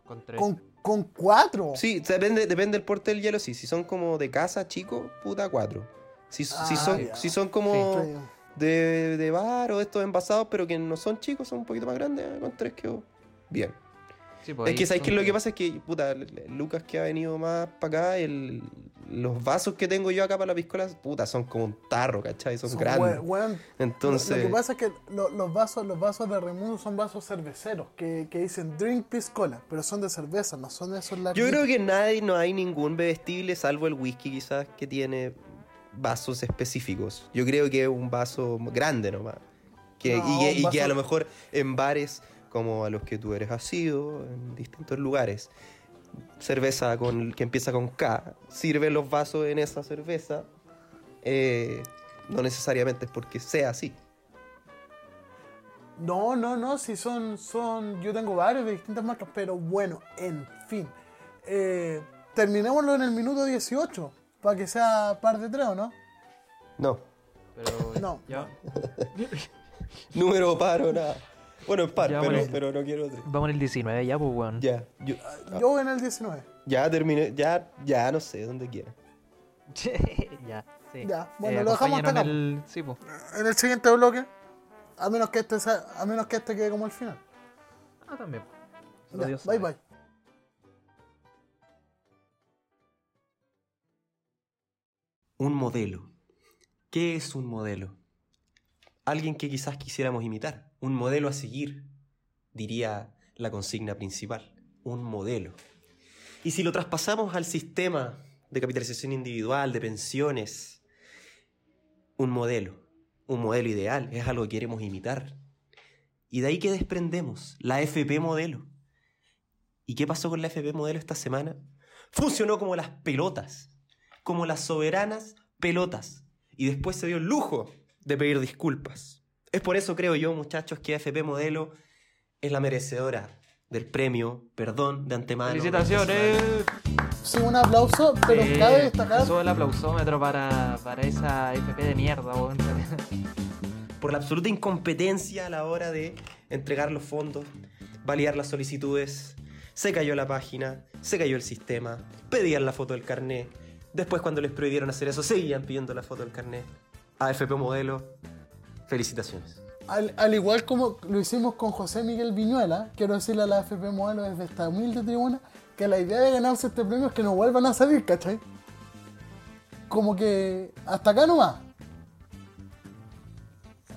S3: Con tres.
S2: Con, Con cuatro.
S1: Sí, depende, depende del porte del hielo, sí. Si son como de casa, chico, puta, cuatro. Si, si
S2: Ah,
S1: son, si son como
S2: Sí.
S1: de, de bar o estos envasados, pero que no son chicos, son un poquito más grandes, con tres quedó bien.
S3: Sí, pues,
S1: Es que ¿sabes qué?
S3: son
S1: lo que pasa es que, puta, Lucas que ha venido más para acá, el, los vasos que tengo yo acá para la piscola, puta, son como un tarro, ¿cachai? Son,
S2: Son
S1: grandes. Entonces,
S2: Lo, lo que pasa es que lo- los vasos los vasos de Raimundo son vasos cerveceros que, que dicen drink piscola, pero son de cerveza, no son de esos
S1: yo
S2: larguitos.
S1: creo que nadie, no hay ningún bebestible, salvo el whisky quizás, que tiene vasos específicos. Yo creo que es un vaso grande nomás. Que,
S2: No,
S1: y, que, que a lo mejor en bares como a los que tú eres asido, en distintos lugares, cerveza con, que empieza con K, sirven los vasos en esa cerveza, eh, no necesariamente es porque sea así.
S2: No, no, no, si son, son, yo tengo varios de distintas marcas, pero bueno, en fin. Eh, terminémoslo en el minuto 18, para que sea par de tres, ¿o no?
S1: No,
S3: Pero
S2: No.
S3: ya.
S1: número par o nada. Bueno, es par,
S3: Ya,
S1: pero,
S3: bueno.
S1: pero no quiero otro.
S3: Vamos en el 19 ya, pues, weón.
S1: Ya, yo,
S2: Yo voy en el 19.
S1: ya terminé, ya, ya no sé, donde quiera.
S3: ya, sí.
S2: Ya, bueno, lo dejamos hasta
S3: acompáñanos
S2: acá.
S3: en el... Sí, pues.
S2: En el siguiente bloque, a menos que este, sea- a menos que este quede como el final.
S3: Ah, también. Solo
S2: Ya,
S3: Dios
S2: bye
S3: sabe.
S2: bye.
S1: Un modelo. ¿Qué es un modelo? Alguien que quizás quisiéramos imitar. Un modelo a seguir, diría la consigna principal. Un modelo. Y si lo traspasamos al sistema de capitalización individual, de pensiones, un modelo, un modelo ideal, es algo que queremos imitar. Y de ahí que desprendemos la FP modelo. ¿Y qué pasó con la FP modelo esta semana? Funcionó como las pelotas como las soberanas pelotas. Y después se dio lujo de pedir disculpas. Es por eso, creo yo, muchachos, que AFP Modelo es la merecedora del premio, perdón, de antemano.
S3: ¡Felicitaciones!
S2: Sí, un aplauso, pero
S3: Eh,
S2: cabe destacar.
S3: Sube el aplausómetro para, para esa FP de mierda, weón.
S1: Por la absoluta incompetencia a la hora de entregar los fondos, validar las solicitudes. Se cayó la página, se cayó el sistema, pedían la foto del carnet. Después, cuando les prohibieron hacer eso, seguían pidiendo la foto del carnet. AFP Modelo, felicitaciones.
S2: Al, al igual como lo hicimos con José Miguel Viñuela, quiero decirle a la FP Modelo desde esta humilde tribuna que la idea de ganarse este premio es que no vuelvan a salir, ¿cachai? Como que hasta acá nomás.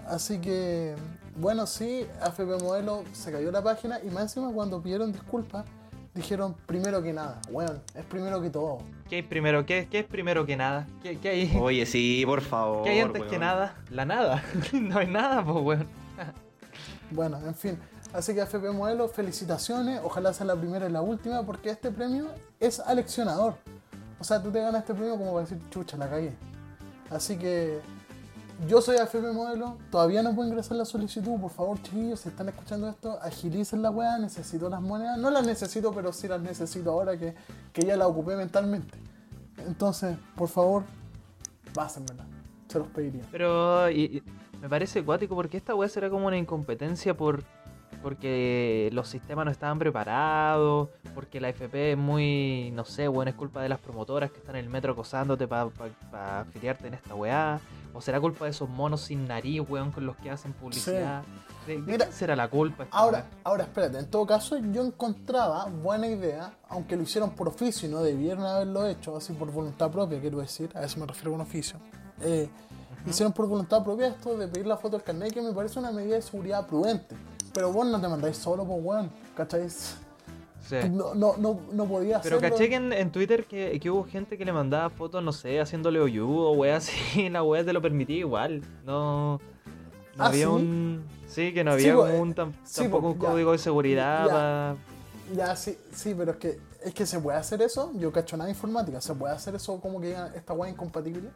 S2: Así que, bueno, sí, AFP Modelo se cayó la página y más encima cuando pidieron disculpas, dijeron primero que nada, bueno, es primero que todo.
S3: ¿Qué hay primero? ¿Qué, qué es primero que nada? ¿Qué, qué hay,
S1: Oye, sí, por favor.
S3: ¿qué hay antes que
S1: weón.
S3: nada? La nada. no hay nada, pues, weón.
S2: Bueno, en fin. Así que FP Modelo, felicitaciones. Ojalá sea la primera y la última, porque este premio es aleccionador. O sea, tú te ganas este premio como para decir, chucha, la cagué. Así que yo soy AFP Modelo. Todavía no puedo ingresar la solicitud. Por favor, chiquillos, si están escuchando esto, agilicen la weá. Necesito las monedas. No las necesito, pero sí las necesito ahora que, que ya las ocupé mentalmente. Entonces, por favor, pásenmela. Se los pediría.
S3: Pero me parece cuático porque esta weá será como una incompetencia por porque los sistemas no estaban preparados, porque la FP es muy, no sé, weón, es culpa de las promotoras que están en el metro acosándote para afiliarte en esta weá, o será culpa de esos monos sin nariz, weón, con los que hacen publicidad. ¿De, de
S2: Mira,
S3: será la culpa?
S2: Ahora, ahora espérate, en todo caso yo encontraba buena idea, aunque lo hicieron por oficio y no debieron haberlo hecho, así por voluntad propia, quiero decir, a eso me refiero con oficio. Eh, Hicieron por voluntad propia esto de pedir la foto del carnet, que me parece una medida de seguridad prudente. Pero vos no te mandáis solo, pues weón, ¿cachai?
S3: Sí.
S2: No, no, no, no podía
S3: Pero
S2: hacerlo.
S3: caché que en, en Twitter que, que hubo gente que le mandaba fotos, no sé, haciéndole oyudo o weá así, la weá te lo permitía igual. No, no
S2: ¿Ah,
S3: había
S2: sí?
S3: un. Sí, que no había
S2: po,
S3: como
S2: eh,
S3: un tam-
S2: sí,
S3: tampoco
S2: po,
S3: un
S2: ya.
S3: código de seguridad
S2: Ya.
S3: pa-
S2: Ya, sí, sí, pero es que, es que se puede hacer eso. Yo cacho nada de informática, se puede hacer eso como que esta weá incompatible.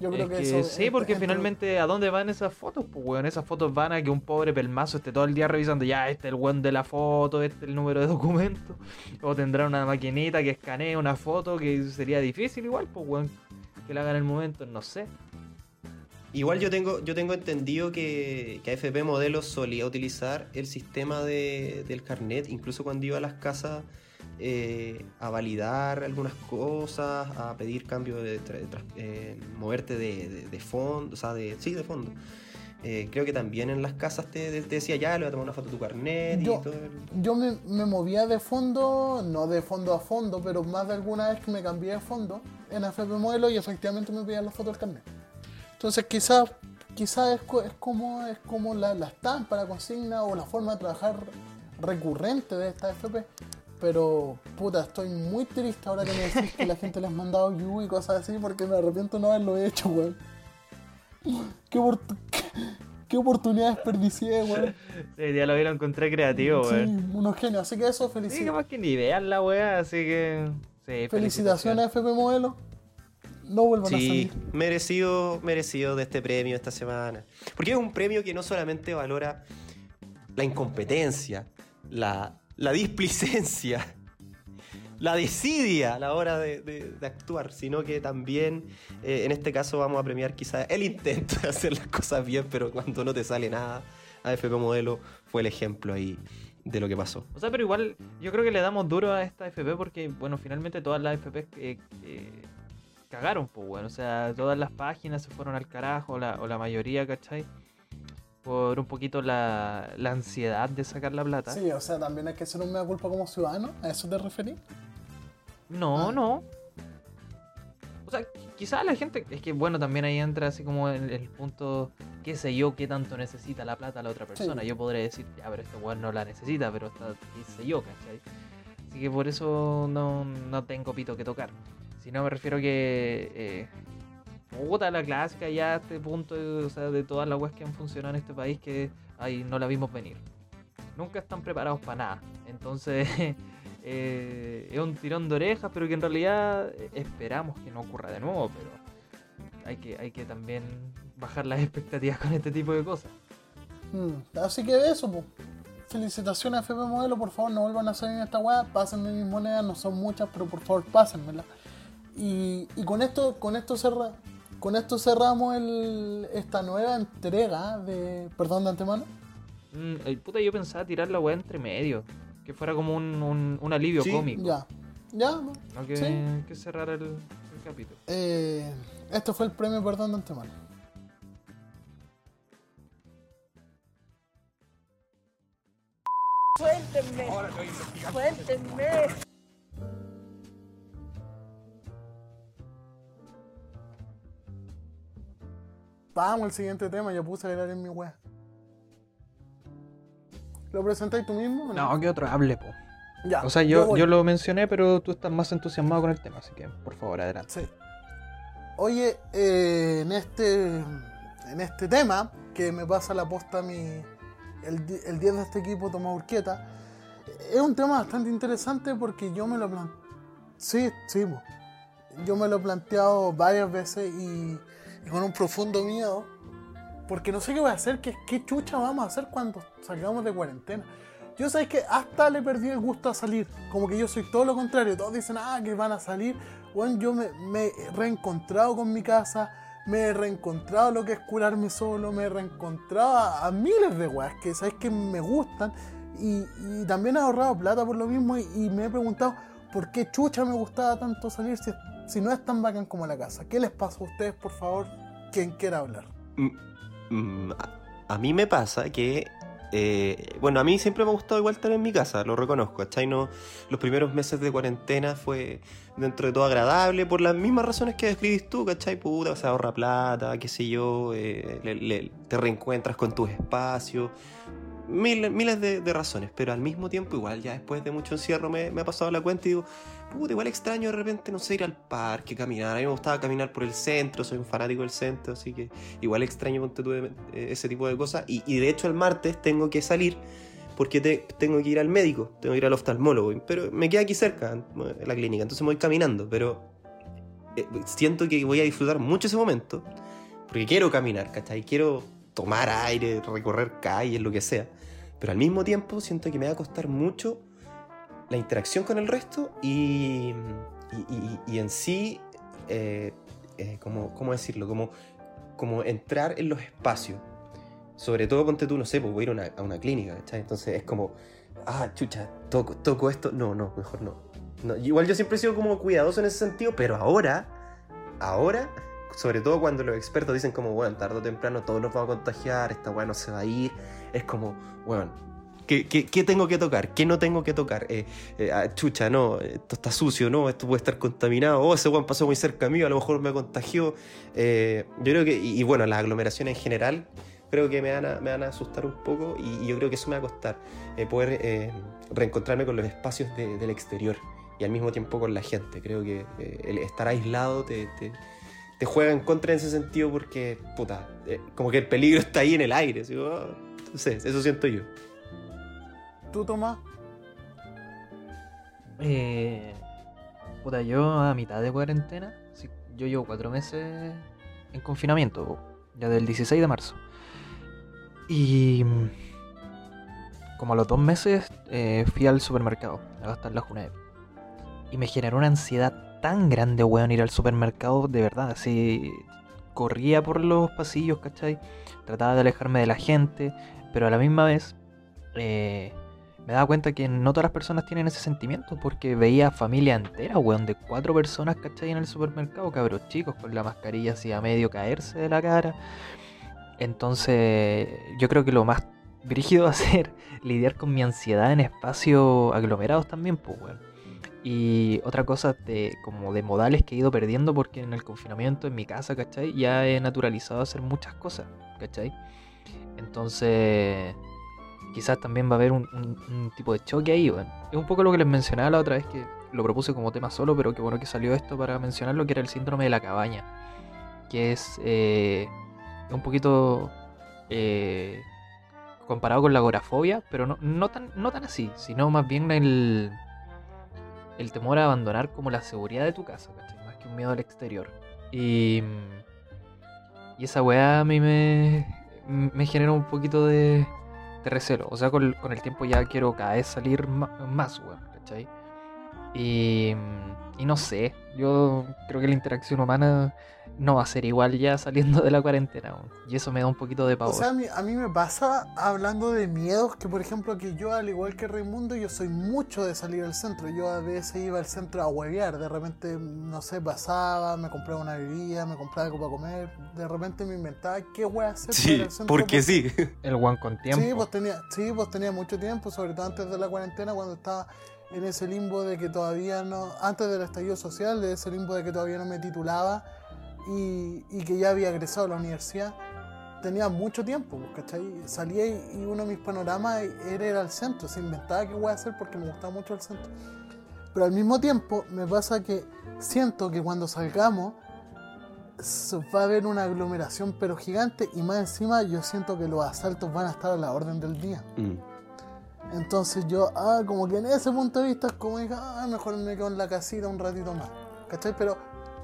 S2: Yo creo
S3: Es
S2: que,
S3: que
S2: eso.
S3: sí, porque
S2: entre-
S3: finalmente, ¿a dónde van esas fotos? Pues, weón, esas fotos van a que un pobre pelmazo esté todo el día revisando, ya, este es el weón de la foto, este es el número de documento. O tendrá una maquinita que escanee una foto que sería difícil igual, pues, weón, que la haga en el momento, no sé.
S1: Igual yo tengo, yo tengo entendido que, que AFP Modelo solía utilizar el sistema de- del carnet, incluso cuando iba a las casas eh, a validar algunas cosas, a pedir cambio de, tra- eh, moverte de, de- de fondo, o sea, de, sí, de fondo. Eh, creo que también en las casas te, te decía ya, le voy a tomar una foto de tu carnet
S2: Yo-
S1: y todo. el-
S2: Yo me, me movía de fondo, no de fondo a fondo, pero más de alguna vez que me cambié de fondo en FP Modelo y efectivamente me pedían la foto del carnet. Entonces quizás quizás es, es como, es como la, la estampa, la consigna o la forma de trabajar recurrente de esta FP. Pero, puta, estoy muy triste ahora que me decís que la gente les ha mandado You y cosas así porque me arrepiento no haberlo hecho, weón. Qué, qué, qué oportunidad desperdicié, weón.
S3: Sí, ya lo vieron encontré creativo,
S2: Sí,
S3: weón.
S2: unos genios. Así que eso,
S3: Sí,
S2: felici-
S3: que más que ni vean la wea, así que. Sí,
S2: felicitaciones a FP Modelo. No vuelvan a
S1: Sí,
S2: salir.
S1: merecido, merecido de este premio esta semana. Porque es un premio que no solamente valora la incompetencia, la, la displicencia, la desidia a la hora de, actuar, sino que también eh, en este caso vamos a premiar quizás el intento de hacer las cosas bien, pero cuando no te sale nada, AFP Modelo fue el ejemplo ahí de lo que pasó.
S3: O sea, pero igual yo creo que le damos duro a esta FP porque, bueno, finalmente todas las FP eh, eh, cagaron, pues, bueno. O sea, todas las páginas se fueron al carajo, la, o la mayoría, ¿cachai? Por un poquito la, la ansiedad de sacar la plata.
S2: Sí, o sea, también hay que hacer un mea culpa como ciudadano. ¿A eso te referís?
S3: No,
S2: Ah.
S3: no. O sea, quizás la gente. Es que bueno, también ahí entra así como el, el punto. ¿Qué sé yo? ¿Qué tanto necesita la plata la otra persona?
S2: Sí.
S3: Yo podré decir, ya, pero este weón no la necesita, pero está, qué sé yo, ¿cachai? Así que por eso no, no tengo pito que tocar. Si no, me refiero que. Eh, puta, la clásica ya a este punto, o sea, de todas las weas que han funcionado en este país que ahí no la vimos venir. Nunca están preparados para nada. Entonces. eh, es un tirón de orejas, pero que en realidad eh, esperamos que no ocurra de nuevo, pero hay que, hay que también bajar las expectativas con este tipo de cosas.
S2: Mm, Así que eso, pues. Felicitaciones a FP Modelo, por favor, no vuelvan a salir en esta weá. Pásenme mis monedas, no son muchas, pero por favor, pásenmelas. Y, y con esto, con esto cerra, con esto cerramos el, esta nueva entrega de. Perdón de antemano.
S3: Mm, el puta, yo pensaba tirar la weá entre medio, que fuera como un, un, un alivio
S1: Sí,
S3: cómico,
S2: Ya. Ya, no.
S3: no que,
S2: Sí.
S3: que cerrar el, el capítulo.
S2: Eh, este fue el premio Perdón de antemano.
S5: Suéltenme. Suéltenme.
S2: Vamos al siguiente tema, ya puse a en mi wea. ¿Lo presentáis tú mismo? o
S3: No, que otro hable, po.
S2: Ya,
S3: O sea, yo, yo lo mencioné, pero tú estás más entusiasmado con el tema, así que por favor, adelante.
S2: Sí. Oye, eh, en este en este tema, que me pasa la posta mi. El, di- el 10 de este equipo, Tomás Urquieta, es un tema bastante interesante porque yo me lo plan... Sí, sí, po. yo me lo he planteado varias veces y, y con un profundo miedo, porque no sé qué voy a hacer, qué, qué chucha vamos a hacer cuando salgamos de cuarentena. Yo sabes que hasta le perdí el gusto a salir, como que yo soy todo lo contrario, todos dicen, ah, que van a salir, bueno, yo me, me he reencontrado con mi casa, me he reencontrado lo que es curarme solo, me he reencontrado a, a miles de weas que sabes que me gustan y, y también he ahorrado plata por lo mismo y, y me he preguntado por qué chucha me gustaba tanto salir si, si no es tan bacán como la casa. ¿Qué les pasa a ustedes, por favor? Quien quiera hablar.
S1: Mm, a, a mí me pasa que. eh, bueno, a mí siempre me ha gustado igual estar en mi casa, lo reconozco. No, los primeros meses de cuarentena fue dentro de todo agradable por las mismas razones que describís tú, ¿cachai? Puta, se ahorra plata, qué sé yo, eh, te reencuentras con tus espacios, mil- miles de, de razones, pero al mismo tiempo igual ya después de mucho encierro me, me ha pasado la cuenta y digo, puta, igual extraño de repente, no sé, ir al parque, caminar, a mí me gustaba caminar por el centro, soy un fanático del centro, así que igual extraño tú, eh, ese tipo de cosas. Y, de hecho el martes tengo que salir porque te- tengo que ir al médico, tengo que ir al oftalmólogo, pero me queda aquí cerca, en la clínica, entonces me voy caminando, pero eh, siento que voy a disfrutar mucho ese momento, porque quiero caminar, ¿cachai? Quiero tomar aire, recorrer calles, lo que sea, pero al mismo tiempo siento que me va a costar mucho la interacción con el resto y, y, en sí, eh, eh, como, ¿cómo decirlo? Como, como entrar en los espacios. Sobre todo, ponte tú, no sé, pues voy a ir a una, a una clínica, ¿cachai? Entonces es como, ah, chucha, toco, toco esto. No, no, mejor no. No, Igual yo siempre he sido como cuidadoso en ese sentido, pero ahora, ahora, sobre todo cuando los expertos dicen como, bueno, tarde o temprano todos nos vamos a contagiar, esta weá no se va a ir, es como, bueno, ¿qué, qué, qué tengo que tocar? ¿Qué no tengo que tocar? Eh, eh, ah, chucha, no, esto está sucio, no, esto puede estar contaminado, oh, ese weón pasó muy cerca mío, a lo mejor me contagió. Eh, yo creo que, y, bueno, las aglomeraciones en general, creo que me van a, me van a asustar un poco y, yo creo que eso me va a costar, poder reencontrarme con los espacios de- del exterior y al mismo tiempo con la gente. Creo que estar aislado te, te juega en contra en ese sentido porque, puta, eh, como que el peligro está ahí en el aire. ¿sí? Oh, sé, eso siento yo.
S2: ¿Tú, Tomás?
S3: Eh, puta, yo a mitad de cuarentena, sí, yo llevo cuatro meses en confinamiento, ya del 16 de marzo. Y mm, como a los dos meses eh, fui al supermercado a gastar la Junaep. Y me generó una ansiedad tan grande, weón, ir al supermercado, de verdad, así corría por los pasillos, ¿cachai? Trataba de alejarme de la gente, pero a la misma vez eh, me daba cuenta que no todas las personas tienen ese sentimiento, porque veía familia entera, weón, de cuatro personas, ¿cachai? En el supermercado, cabros chicos, con la mascarilla así a medio caerse de la cara. Entonces, yo creo que lo más brígido a ser lidiar con mi ansiedad en espacios aglomerados también, pues, weón. Y otra cosa de, como de modales que he ido perdiendo porque en el confinamiento en mi casa, ¿cachai? Ya he naturalizado hacer muchas cosas, ¿cachai? Entonces, quizás también va a haber un, tipo de choque ahí, weón. Es un poco lo que les mencionaba la otra vez que lo propuse como tema solo, pero qué bueno que salió esto para mencionarlo, que era el síndrome de la cabaña. Que es eh, un poquito eh, comparado con la agorafobia, pero no, no, tan, no tan así, sino más bien el, el temor a abandonar como la seguridad de tu casa, ¿cachai? Más que un miedo al exterior. Y, y esa weá a mí me, me genera un poquito de, de recelo. O sea, con, con el tiempo ya quiero cada vez salir ma- más, weón, ¿cachai? Y, y no sé, yo creo que la interacción humana no va a ser igual ya saliendo de la cuarentena. Y eso me da un poquito de
S2: O
S3: pavor.
S2: sea, a mí, a mí me pasa hablando de miedos que, por ejemplo, que yo, al igual que Raimundo, yo soy mucho de salir al centro. Yo a veces iba al centro a huevear. De repente, no sé, pasaba, me compraba una bebida, me compraba algo para comer. De repente me inventaba qué voy a hacer para ir al centro.
S1: porque sí.
S3: El one con tiempo.
S2: Sí, pues tenía, sí, pues tenía mucho tiempo, sobre todo antes de la cuarentena, cuando estaba en ese limbo de que todavía no, antes del estallido social, de ese limbo de que todavía no me titulaba y, y que ya había egresado a la universidad, tenía mucho tiempo, pues, ¿cachai? Salía y, y uno de mis panoramas era ir al centro, se inventaba qué voy a hacer porque me gustaba mucho el centro. Pero al mismo tiempo me pasa que siento que cuando salgamos va a haber una aglomeración pero gigante y más encima yo siento que los asaltos van a estar a la orden del día.
S1: Mm.
S2: Entonces yo, ah, como que en ese punto de vista es como ah, mejor me quedo en la casita un ratito más. ¿Cachai? Pero,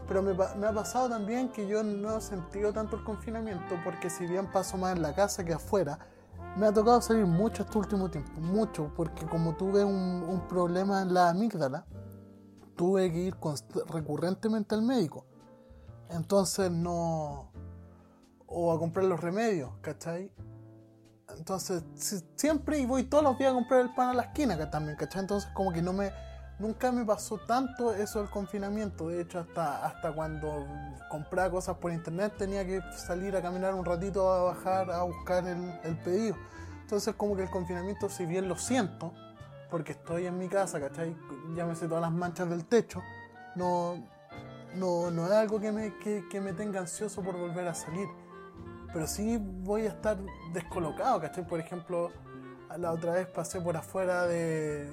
S2: pero me, ha pasado también que yo no he sentido tanto el confinamiento porque si bien paso más en la casa que afuera, me ha tocado salir mucho este último tiempo, mucho, porque como tuve un, un problema en la amígdala, tuve que ir recurrentemente al médico. Entonces no... O a comprar los remedios, ¿cachai? Entonces, si- siempre y voy todos los días a comprar el pan a la esquina, que también, ¿cachai? Entonces, como que no me. Nunca me pasó tanto eso del confinamiento. De hecho, hasta, hasta cuando compraba cosas por internet tenía que salir a caminar un ratito a bajar a buscar el, el pedido. Entonces, como que el confinamiento, si bien lo siento, porque estoy en mi casa, ¿cachai? Llámese todas las manchas del techo, no, no, no es algo que me, que, que me tenga ansioso por volver a salir pero sí voy a estar descolocado, ¿cachai? Por ejemplo, la otra vez pasé por afuera de.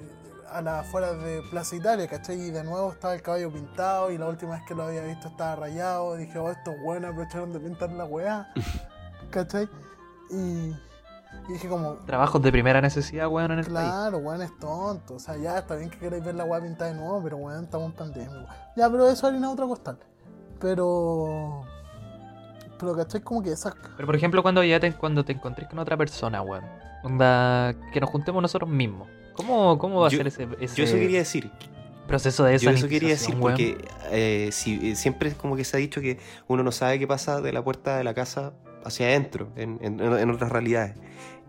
S2: a las afueras de Plaza Italia, ¿cachai? Y de nuevo estaba el caballo pintado y la última vez que lo había visto estaba rayado. Dije, oh, estos buenos aprovecharon de pintar la weá, ¿cachai? Y, y dije, como,
S3: Trabajos de primera necesidad, weón, en el país.
S2: Claro, weón, es tonto. O sea, ya está bien que queráis ver la weá pintada de nuevo, pero weón, estamos en pandemia. Ya, pero eso harina otro costal. Pero. Pero, ¿cachai? Como que esas.
S3: Pero por ejemplo, cuando ya te, cuando te encontrés con otra persona, weón. Onda, que nos juntemos nosotros mismos. ¿Cómo, cómo va
S1: Yo-
S3: a ser ese, ese
S1: Yo eso quería decir.
S3: proceso de
S1: Yo eso quería decir
S3: weón?
S1: porque eh, si, eh, siempre es como que se ha dicho que uno no sabe qué pasa de la puerta de la casa hacia adentro, en, en- en otras realidades.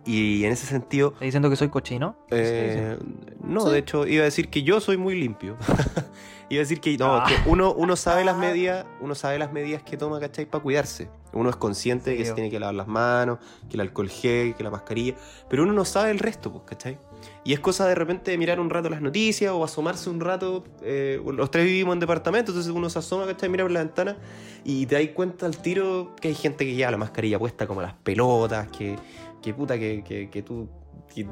S1: Y en ese sentido,
S3: ¿Estás diciendo que soy cochino?
S1: eh, no,
S2: Sí.
S1: de hecho, iba a decir que yo soy muy limpio. iba a decir que no,
S3: Ah.
S1: que uno, uno sabe las
S2: Ah.
S1: medidas, uno sabe las medidas que toma, ¿cachai? Para cuidarse. Uno es consciente de que se tiene que lavar las manos, que el alcohol gel, que la mascarilla, pero uno no sabe el resto, pues, ¿cachai? Y es cosa de repente de mirar un rato las noticias o asomarse un rato. eh, los tres vivimos en departamento, entonces uno se asoma, ¿cachai? Mira por la ventana y te das cuenta al tiro que hay gente que lleva la mascarilla puesta como las pelotas, que, que puta, que, que, que tú que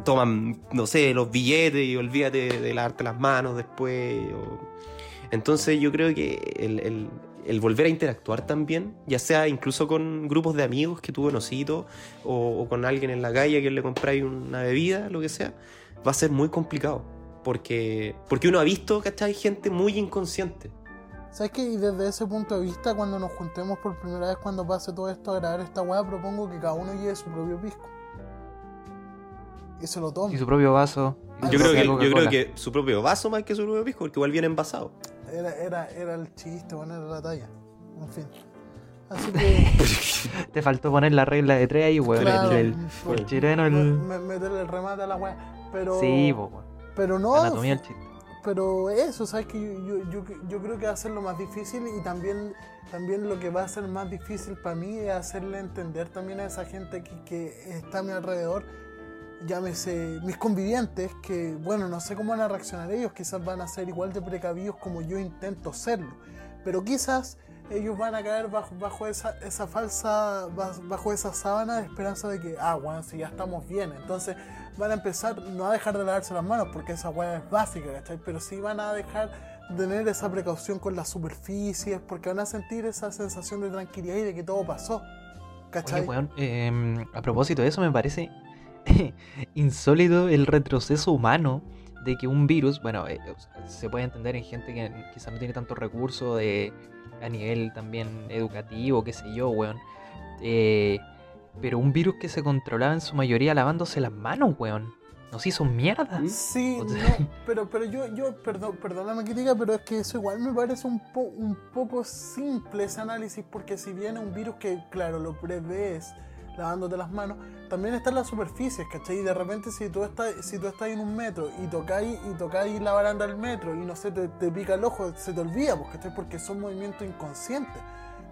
S1: no sé, los billetes y olvídate de, lavarte las manos después. Entonces yo creo que el, el- volver a interactuar también, ya sea incluso con grupos de amigos que tú conocido o, o con alguien en la calle que le compráis una bebida, lo que sea, va a ser muy complicado. Porque, porque uno ha visto, ¿cachai? Gente muy inconsciente.
S2: ¿Sabes qué? Y desde ese punto de vista, cuando nos juntemos por primera vez, cuando pase todo esto a grabar esta weá, propongo que cada uno lleve su propio pisco. Y se lo tome.
S3: Y su propio vaso.
S1: Yo creo, que, yo creo que su propio vaso más que su propio pisco, porque igual viene envasado.
S2: Era, era, era el chiste, bueno, era la talla. En fin. Así que.
S3: Te faltó poner la regla de tres ahí, weón.
S2: claro,
S3: el, el-
S2: pues,
S3: el chileno,
S2: meterle el remate a la weá. Pero.
S3: Sí, po, weón.
S2: Pero no.
S3: Anatomía del chiste.
S2: Pero eso, ¿sabes? Que yo, yo, yo, yo creo que va a ser lo más difícil y también, también lo que va a ser más difícil para mí es hacerle entender también a esa gente que, que está a mi alrededor, llámese mis convivientes, que bueno, no sé cómo van a reaccionar ellos, quizás van a ser igual de precavidos como yo intento serlo, pero quizás ellos van a caer bajo, bajo esa, esa falsa, ba- bajo esa sábana de esperanza de que, ah, bueno, si ya estamos bien, entonces van a empezar no a dejar de lavarse las manos porque esa hueá es básica, ¿cachai? Pero sí van a dejar de tener esa precaución con las superficies porque van a sentir esa sensación de tranquilidad y de que todo pasó, ¿cachai?
S3: Oye, weón, eh, a propósito de eso, me parece insólito el retroceso humano de que un virus, bueno, eh, se puede entender en gente que quizás no tiene tantos recursos de, a nivel también educativo, qué sé yo, weón. Eh, pero un virus que se controlaba en su mayoría lavándose las manos, weón. Nos hizo mierda.
S2: Sí,
S3: O sea-
S2: no, pero, pero yo, yo perdón, perdóname que diga, pero es que eso igual me parece un, po- un poco simple ese análisis, porque si bien es un virus que, claro, lo prevés lavándote las manos, también están las superficies, ¿cachai? Y de repente si tú estás, si tú estás en un metro y tocáis, y tocáis la baranda del metro y no sé, te, te pica el ojo, se te olvida, pues, ¿cachai? Porque son movimientos inconscientes.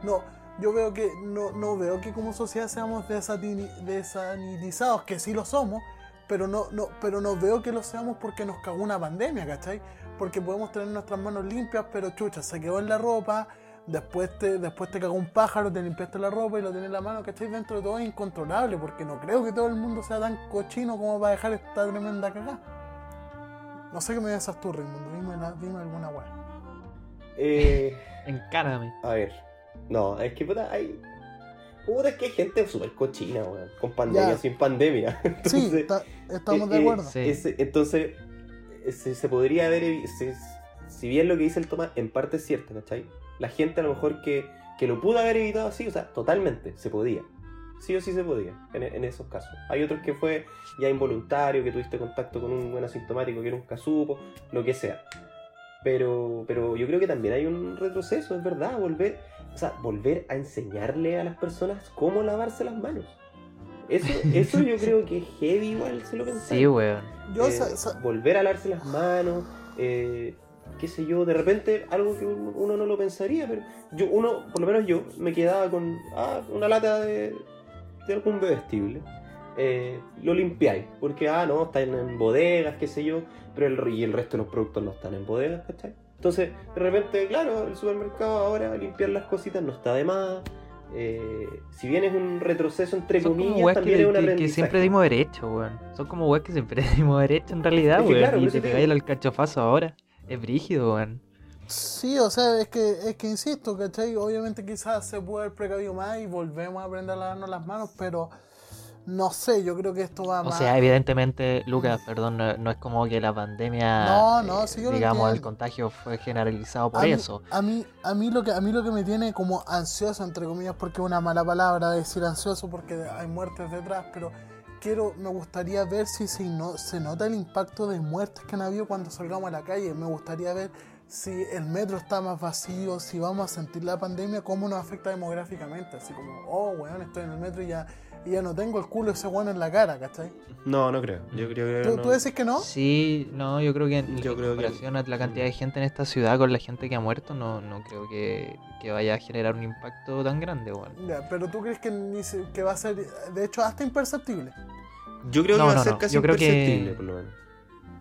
S2: No, yo veo que, no, no veo que como sociedad seamos desanitizados, que sí lo somos, pero no, no, pero no veo que lo seamos porque nos cagó una pandemia, ¿cachai? Porque podemos tener nuestras manos limpias, pero chucha, se quedó en la ropa, después te, después te cagó un pájaro, te limpiaste la ropa y lo tenés en la mano, ¿cachai? Dentro de todo es incontrolable, porque no creo que todo el mundo sea tan cochino como para dejar esta tremenda cagada. No sé qué me dices tú, Raimundo, dime, la- dime alguna weá.
S1: Eh,
S3: Encárame.
S1: a ver. No, es que puta, hay. Puta, es que hay gente súper cochina, weón. Con pandemia,
S2: Ya.
S1: sin pandemia.
S2: Sí, está- estamos
S1: eh,
S2: de
S1: eh,
S2: acuerdo.
S3: Sí.
S1: ese- entonces, eh, se, se podría haber. se- si bien lo que dice el Tomás en parte es cierto, ¿cachai? La gente a lo mejor que, que lo pudo haber evitado así, o sea, totalmente, se podía. Sí o sí se podía, en, en esos casos. Hay otros que fue ya involuntario, que tuviste contacto con un buen asintomático que era un casupo, lo que sea. Pero, pero yo creo que también hay un retroceso, es verdad, volver, o sea, volver a enseñarle a las personas cómo lavarse las manos. Eso, eso yo creo que es heavy igual, se lo pensé.
S3: Sí, weón.
S2: Yo,
S1: Eh, volver a lavarse las manos, eh, qué sé yo, de repente algo que uno no lo pensaría, pero yo, uno, por lo menos yo, me quedaba con ah, una lata de, de algún bebestible. Eh, lo limpiáis, porque ah, no, están en bodegas, qué sé yo, pero el, y el resto de los productos no están en bodegas, ¿cachai? Entonces, de repente, claro, el supermercado ahora limpiar las cositas no está de más. Eh, si bien es un retroceso entre
S3: Son
S1: comillas, también
S3: que,
S1: es un
S3: que- que
S1: aprendizaje.
S3: siempre dimos derecho, weón. Son como weas que siempre dimos derecho en realidad,
S1: Es que
S3: weón.
S1: claro,
S3: y te pegáis el cachofazo ahora. Es brígido, weón.
S2: Sí, o sea, es que, es que insisto, ¿cachai? Obviamente quizás se puede haber precavido más y volvemos a aprender a lavarnos las manos, pero no sé, yo creo que esto va
S3: O
S2: más...
S3: sea, evidentemente, Lucas, perdón, no, no es como que la pandemia,
S2: No, no,
S3: eh,
S2: sí, yo lo
S3: digamos, el contagio fue generalizado por
S2: a mí,
S3: eso.
S2: A mí, a mí lo que a mí lo que me tiene como ansioso entre comillas porque es una mala palabra decir ansioso porque hay muertes detrás, pero quiero me gustaría ver si se, no, se nota el impacto de muertes que han habido cuando salgamos a la calle. Me gustaría ver si el metro está más vacío, si vamos a sentir la pandemia, cómo nos afecta demográficamente. Así como, oh, weón, estoy en el metro y ya, y ya no tengo el culo de ese weón en la cara, ¿cachai?
S1: No, no creo. Yo creo que
S2: ¿Tú,
S1: no.
S2: tú decís que no?
S3: Sí, no, yo creo que en
S1: Yo
S3: en
S1: creo que-
S3: a la cantidad de gente en esta ciudad con la gente que ha muerto, no, no creo que, que vaya a generar un impacto tan grande, weón.
S2: Ya, pero tú crees que, ni se- que va a ser, de hecho, hasta imperceptible.
S1: Yo creo
S3: No,
S1: que va
S3: no,
S1: a ser
S3: no.
S1: casi
S3: Yo creo que-
S1: imperceptible, por lo menos.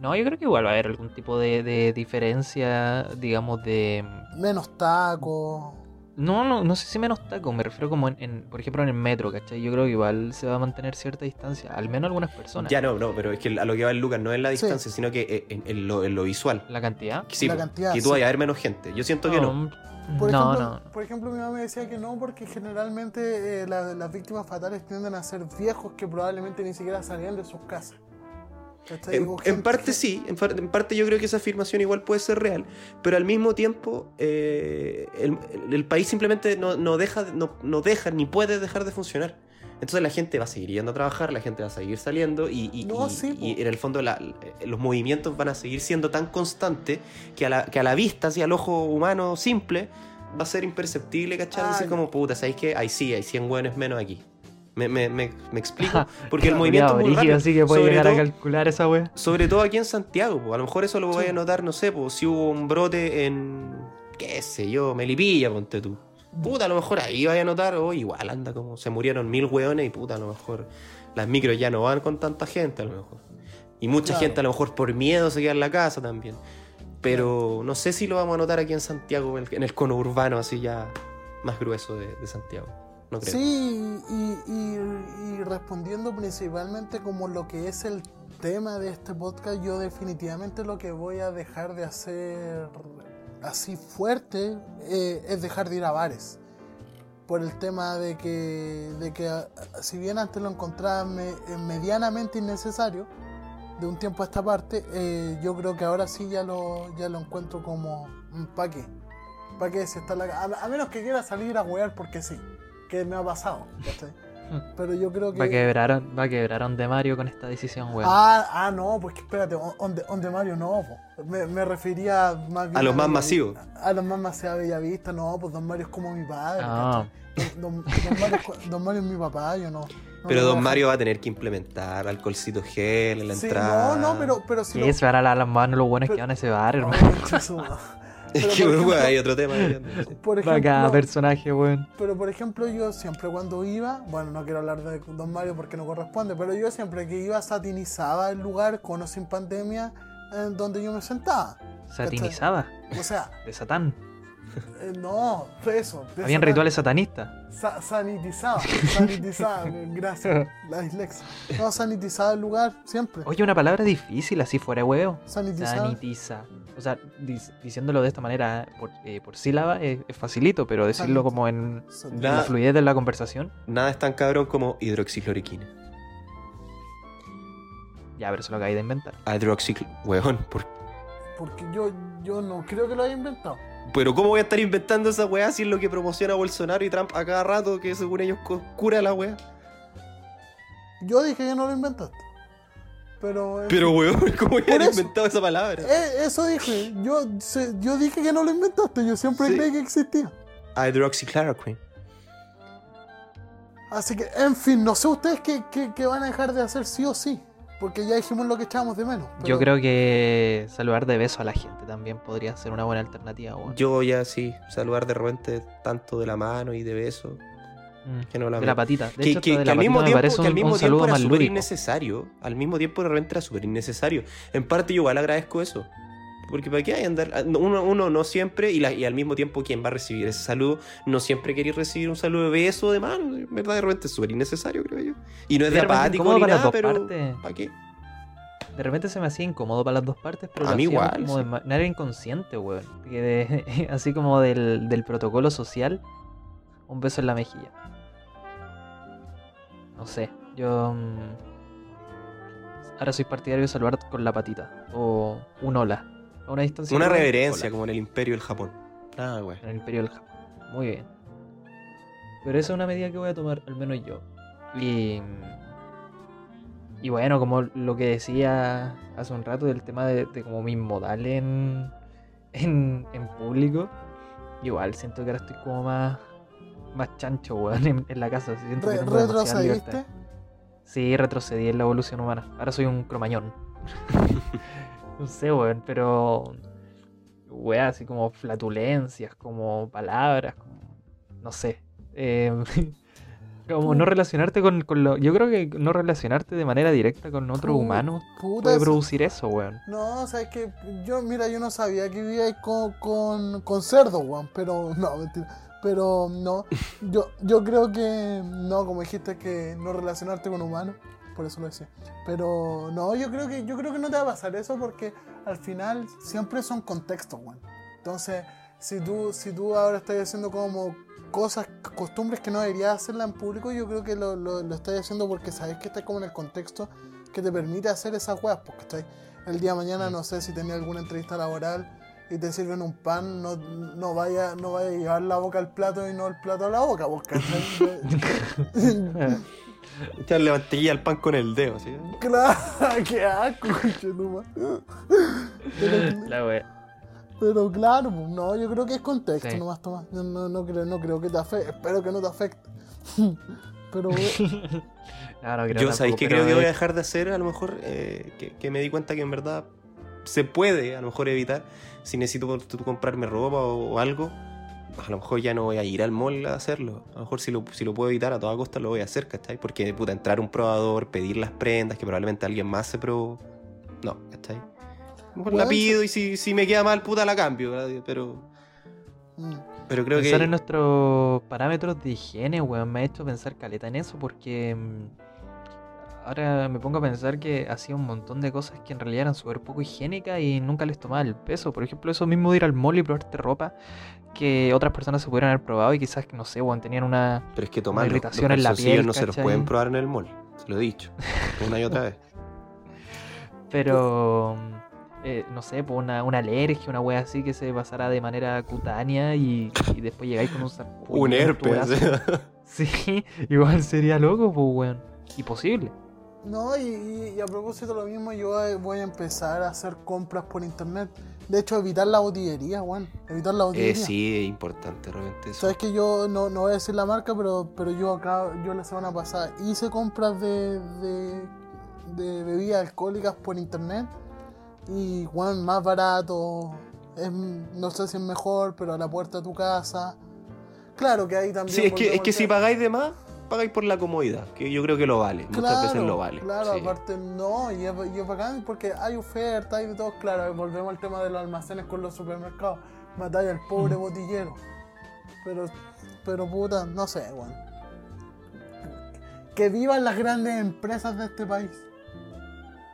S3: No, yo creo que igual va a haber algún tipo de, de diferencia, digamos, de...
S2: Menos tacos.
S3: No, no, no sé si menos taco, me refiero como en, en, por ejemplo, en el metro, ¿cachai? Yo creo que igual se va a mantener cierta distancia, al menos algunas personas.
S1: Ya no, no, pero es que a lo que va el Lucas no es la
S2: Sí.
S1: distancia, sino que eh, en, en lo, en lo visual.
S3: La cantidad.
S1: Sí,
S2: La
S1: po,
S2: cantidad,
S1: que tú
S2: sí.
S1: vayas a ver menos gente. Yo siento que no.
S3: mm,
S2: Por,
S3: no,
S2: ejemplo,
S3: no.
S2: por ejemplo, mi mamá me decía que no, porque generalmente eh, la- las víctimas fatales tienden a ser viejos que probablemente ni siquiera salían de sus casas.
S1: En, parte sí, en, par- en parte yo creo que esa afirmación igual puede ser real, pero al mismo tiempo eh, el, el país simplemente no, no deja, no, no deja ni puede dejar de funcionar. Entonces la gente va a seguir yendo a trabajar, la gente va a seguir saliendo y, y-
S2: No,
S1: y-
S2: sí, po.
S1: y en el fondo la- los movimientos van a seguir siendo tan constantes que a la, que a la vista, así al ojo humano simple, va a ser imperceptible, ¿cachai?
S2: Ah,
S1: Decir
S2: ya.
S1: como, puta, ¿sabéis qué? Ahí sí, hay 100 hueones menos aquí. Me, me, me, me explico, porque el movimiento es muy rápido.
S3: así que puede llegar a calcular esa wea.
S1: sobre todo aquí en Santiago, po. a lo mejor eso lo
S2: Sí.
S1: voy a notar, no sé, si hubo un brote en, qué sé yo, Melipilla, ponte tú. Puta, a lo mejor ahí vaya a notar, oh, igual anda como se murieron mil hueones y puta, a lo mejor las micros ya no van con tanta gente, a lo mejor. Y mucha
S2: Claro.
S1: gente a lo mejor por miedo se queda en la casa también. Pero no sé si lo vamos a notar aquí en Santiago, en el, en el cono urbano así ya más grueso de, de Santiago.
S2: Sí, y, y- respondiendo principalmente como lo que es el tema de este podcast, yo definitivamente lo que voy a dejar de hacer así fuerte eh, es dejar de ir a bares. Por el tema de que, de que a- a- si bien antes lo encontraba eh, medianamente innecesario, de un tiempo a esta parte, eh, yo creo que ahora sí ya lo, ya lo encuentro como ¿para qué? ¿Para qué si está la a, a menos que quiera salir a huear porque sí, que me ha pasado, ¿cachai? Pero yo creo que...
S3: Va a quebrar, a- va a quebrar a un de Mario con esta decisión, weón.
S2: Ah, ah, no, pues que espérate, on- onde, onde Mario no, po. Me, me refería más bien
S1: A los más masivos.
S2: A los más masivos de Bellavista, no, pues Don Mario es como mi padre.
S3: Ah.
S2: Don, don- don Mario, es don Mario es mi papá, yo no. no
S1: Pero
S2: lo a
S1: Don. Mario va a tener que implementar alcoholcito gel en la
S2: Sí,
S1: entrada.
S2: no, no, pero, pero si
S3: Sí, se van a lavar las manos los buenos que
S2: pero-
S3: van a ese bar,
S2: lo...
S3: hermano.
S2: Pero,
S1: que,
S2: por
S1: bueno,
S2: ejemplo-
S1: hay otro tema.
S2: Por
S3: Para cada
S2: ejemplo,
S3: personaje, weón.
S2: pero por ejemplo yo siempre cuando iba, bueno, no quiero hablar de Don Mario porque no corresponde, pero yo siempre que iba satinizaba el lugar con o sin pandemia en donde yo me sentaba.
S3: Satinizaba.
S2: O sea,
S3: De Satán.
S2: Eh, no, fue eso. de
S3: Habían
S2: satan-
S3: rituales satanistas.
S2: Sa- sanitizaba, sanitizaba, gracias, la dislexia. No, sanitizaba el lugar, siempre.
S3: Oye, una palabra difícil, así fuera de huevo.
S2: Sanitizaba.
S3: Sanitiza. O sea, dis- diciéndolo de esta manera por, eh, por sílaba es, es facilito, pero decirlo como en, la fluidez de la conversación,
S1: Nada es tan cabrón como hidroxicloroquina.
S3: ya, pero se lo acabáis de inventar.
S1: Hidroxicl... Weón, ¿por-
S2: Porque yo, yo no creo que lo haya inventado.
S1: Pero ¿cómo voy a estar inventando esa weá si es lo que promociona Bolsonaro y Trump a cada rato que según ellos cu- cura la weá?
S2: Yo dije que no lo inventaste. Pero.
S1: Pero weón, ¿cómo voy a
S2: Por
S1: haber
S2: eso.
S1: inventado esa palabra?
S2: Eh, eso dije. Yo, se- yo dije que no lo inventaste. Yo siempre
S1: Sí.
S2: creí que existía.
S1: Hydroxychloroquine.
S2: Así que, en fin, no sé ustedes qué, qué- qué van a dejar de hacer sí o sí. Porque ya dijimos lo que echábamos de menos.
S3: Yo creo que saludar de beso a la gente también podría ser una buena alternativa, weón.
S1: Yo ya sí, saludar de repente tanto de la mano y de beso,
S3: Mm.
S1: que no la
S3: De la patita. De
S1: que,
S3: hecho,
S1: que-
S3: hasta de
S1: que
S3: la
S1: al mismo
S3: patita me
S1: tiempo, que al mismo tiempo era súper innecesario. Al mismo tiempo de repente era súper innecesario. En parte yo igual agradezco eso. Porque para qué hay andar. ah, Uno, uno no siempre, y, la- y al mismo tiempo quien va a recibir ese saludo, no siempre quiere recibir un saludo de beso de mano. Verdad, de repente es súper innecesario, creo yo. Y no es de apático ni
S3: para
S1: nada, pero.
S3: partes.
S1: ¿Para qué?
S3: De repente se me hacía incómodo para las dos partes, pero
S1: A mí igual,
S3: como
S1: sí.
S3: de manera inconsciente, weón. Que de- así como del, del protocolo social, un beso en la mejilla. No sé, yo mm, ahora soy partidario de saludar con la patita o un hola. A una distancia.
S1: Una reverencia, como en el Imperio del Japón. Nada, güey.
S3: En el Imperio del Japón. Muy bien. Pero esa es una medida que voy a tomar, al menos yo. Y. Y bueno, como lo que decía hace un rato del tema de, de como mis modales en, en, en público, igual siento que ahora estoy como más, más chancho, weón, en, en la casa. Siento que
S2: Re-
S3: tengo demasiada libertad.
S2: ¿Retrocediste?
S3: Sí, retrocedí en la evolución humana. Ahora soy un cromañón. no sé, weón, pero. Weá, así como flatulencias, como palabras, como. No sé. Eh, como no relacionarte con, con lo. Yo creo que no relacionarte de manera directa con otro humano puede
S2: es-
S3: producir eso, weón.
S2: No, sabes que yo, mira, yo no sabía que vivíais con, con, con cerdo, weón, pero no, mentira. Pero no, yo, yo creo que no, como dijiste que no relacionarte con humanos, por eso lo decía. Pero no, yo creo que yo creo que no te va a pasar eso porque al final siempre son contextos, weón. Entonces, si tú, si tú ahora estás haciendo como cosas, costumbres que no deberías hacerla en público, yo creo que lo, lo, lo estás haciendo porque sabes que estás como en el contexto que te permite hacer esas weas, porque estás el día de mañana, no sé si tenía alguna entrevista laboral y te sirven un pan, no, no vaya no vaya a llevar la boca al plato y no el plato a la boca, ¿cachai?
S1: Echarle mantequilla al pan con el dedo, ¿sí?
S2: claro, qué asco,
S3: La wea.
S2: pero claro, pues, no, yo creo que es contexto
S3: Sí.
S2: nomás, Tomás. Yo no, no, creo, no creo que te afecte, espero que no te afecte. pero,
S3: No, no creo
S1: Yo, ¿sabéis
S3: pero
S1: creo que voy a dejar de hacer? A lo mejor, eh, que, que me di cuenta que en verdad se puede, a lo mejor, evitar. Si necesito comprarme ropa o, o algo, a lo mejor ya no voy a ir al mall a hacerlo. A lo mejor si lo, si lo puedo evitar a toda costa lo voy a hacer, ¿cachai? Porque, puta, entrar a un probador, pedir las prendas, que probablemente alguien más se probó. No, ¿cachai? A lo mejor la pido y si, si me queda mal, puta, la cambio, ¿verdad? Pero, pero creo
S3: Pensar
S1: que...
S3: en nuestros parámetros de higiene, weón, me ha hecho pensar caleta en eso porque mm, ahora me pongo a pensar que hacía un montón de cosas que en realidad eran súper poco higiénicas y nunca les tomaba el peso. Por ejemplo, eso mismo de ir al mall y probarte ropa que otras personas se pudieran haber probado y quizás, no sé, weón, tenían una...
S1: Pero es que tomar los,
S3: irritación
S1: los
S3: en la piel,
S1: no se los pueden probar en el mall. Se lo he dicho. Una y otra vez.
S3: Pero... eh, no sé, por una, una alergia, una wea así que se pasara de manera cutánea y, y después llegáis con un sarpullido
S1: Un herpes.
S3: Sí, igual sería loco, pues, weón. Imposible.
S2: No, y, y- y a propósito lo mismo, yo voy a- voy a empezar a hacer compras por internet. De hecho, evitar la botillería, weón. Evitar la
S1: Eh,
S2: botillería.
S1: sí, es importante realmente eso.
S2: Sabes que yo no, no voy a decir la marca, pero, pero yo acá, yo la semana pasada hice compras de, de, de bebidas alcohólicas por internet y weón, más barato, es, no sé si es mejor, pero a la puerta de tu casa. Claro que ahí también.
S1: Sí, es que, es que si pagáis de más, pagáis por la comodidad, que yo creo que lo vale. Muchas veces lo vale.
S2: Claro,
S1: sí.
S2: aparte no, y es, y es bacán porque hay oferta, hay de todo. Claro, volvemos al tema de los almacenes con los supermercados. Matáis al pobre
S1: Mm.
S2: botillero. Pero, pero puta, no sé, weón. Que vivan las grandes empresas de este país.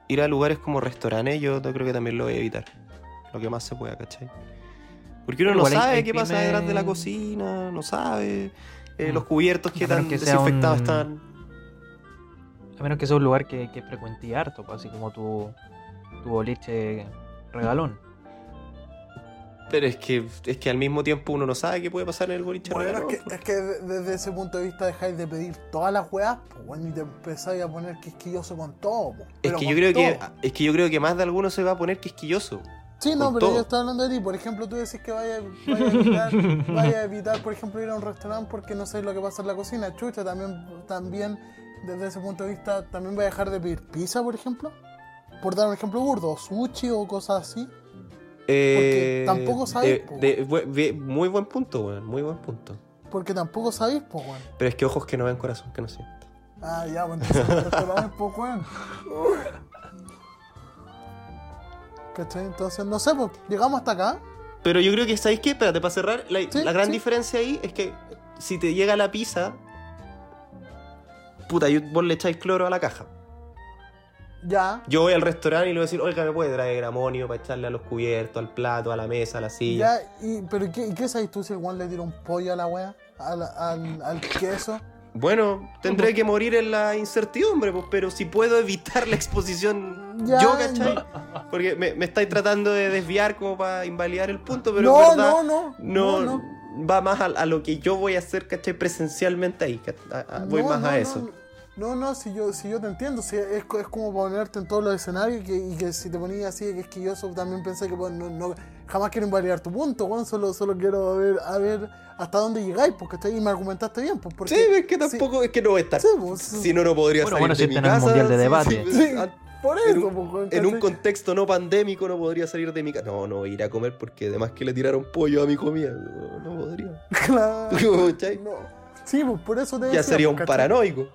S1: Ir a lugares como restaurantes, yo creo que también lo voy a evitar. Lo que más se pueda, ¿cachai? Porque uno no
S3: Igual hay-
S1: sabe
S3: hay
S1: qué pasa detrás de la cocina, no sabe eh,
S3: Mm.
S1: los cubiertos que tan
S3: que
S1: desinfectados
S3: un-
S1: están.
S3: A menos que sea un lugar que, que frecuente harto, pues, así como tu, tu boliche regalón.
S1: Pero es que, es que al mismo tiempo uno no sabe qué puede pasar en el boliche
S2: Bueno, es
S1: regalón,
S2: que, es que de- desde ese punto de vista dejáis de pedir todas las weas, pues, weón, y te empezáis a poner quisquilloso con todo, pues,
S1: Es que
S2: con
S1: yo creo que
S2: todo.
S1: es que yo creo que más de alguno se va a poner quisquilloso.
S2: Sí, no, pero
S1: todo.
S2: yo estaba hablando de ti. Por ejemplo, tú decís que vaya, vaya a evitar, vaya a evitar, por ejemplo, ir a un restaurante porque no sabes lo que pasa en la cocina. Chucha, también, también desde ese punto de vista, también voy a dejar de pedir pizza, por ejemplo. Por dar un ejemplo burdo, o sushi o cosas así.
S1: Eh,
S2: tampoco sabes,
S1: de-
S2: po.
S1: de- ve- muy buen punto, weón. Muy buen punto.
S2: Porque tampoco sabéis, pues, weón.
S1: Pero es que ojos que no ven, corazón que no sienten.
S2: Ah, ya, pues entonces pues, weón. ¿Cachai? Entonces, no sé, pues, llegamos hasta acá.
S1: Pero yo creo que, ¿sabéis qué? Espérate, para cerrar, la,
S2: Sí,
S1: la gran
S2: sí.
S1: diferencia ahí es que si te llega la pizza, puta, vos le echáis cloro a la caja.
S2: Ya.
S1: Yo voy al restaurante y le voy a decir, oiga, ¿me puede traer amonio para echarle a los cubiertos, al plato, a la mesa, a la silla?
S2: Ya, y, pero ¿y ¿qué, qué sabes tú si el weón le tira un pollo a la wea? Al, al, al queso.
S1: Bueno, tendré que morir en la incertidumbre, pues, pero si puedo evitar la exposición
S2: Ya,
S1: yo, ¿cachai? Porque me, me estáis tratando de desviar como para invalidar el punto, pero
S2: no,
S1: en verdad
S2: no, no,
S1: no,
S2: no, no.
S1: va más a, a lo que yo voy a hacer, ¿cachai? Presencialmente ahí, ¿cachai? A- a- voy
S2: No,
S1: más
S2: no,
S1: a eso.
S2: No, no, si yo, si yo te entiendo, si es, co- es como ponerte en todos los escenarios y que, y que si te ponías así de quisquilloso también pensé que pues, no, no- jamás quiero invalidar tu punto, weón, solo, solo quiero ver, a ver hasta dónde llegáis, porque y me argumentaste bien, pues porque
S1: Sí, es que tampoco, es que no voy a estar.
S2: Sí, pues,
S1: si no, no podría
S3: Bueno,
S1: salir
S3: bueno,
S1: de
S3: si
S1: mi
S3: en el
S1: casa.
S3: mundial de
S1: sí,
S3: debate.
S1: sí,
S2: Por
S1: en
S2: eso,
S1: un-
S2: pues,
S1: En un
S2: ¿cachai?
S1: contexto no pandémico no podría salir de mi casa. No, no ir a comer porque además que le tiraron pollo a mi comida. No, no podría.
S2: Claro, no. Sí, pues por eso te
S1: Ya
S2: decía,
S1: sería un
S2: ¿cachai?
S1: paranoico.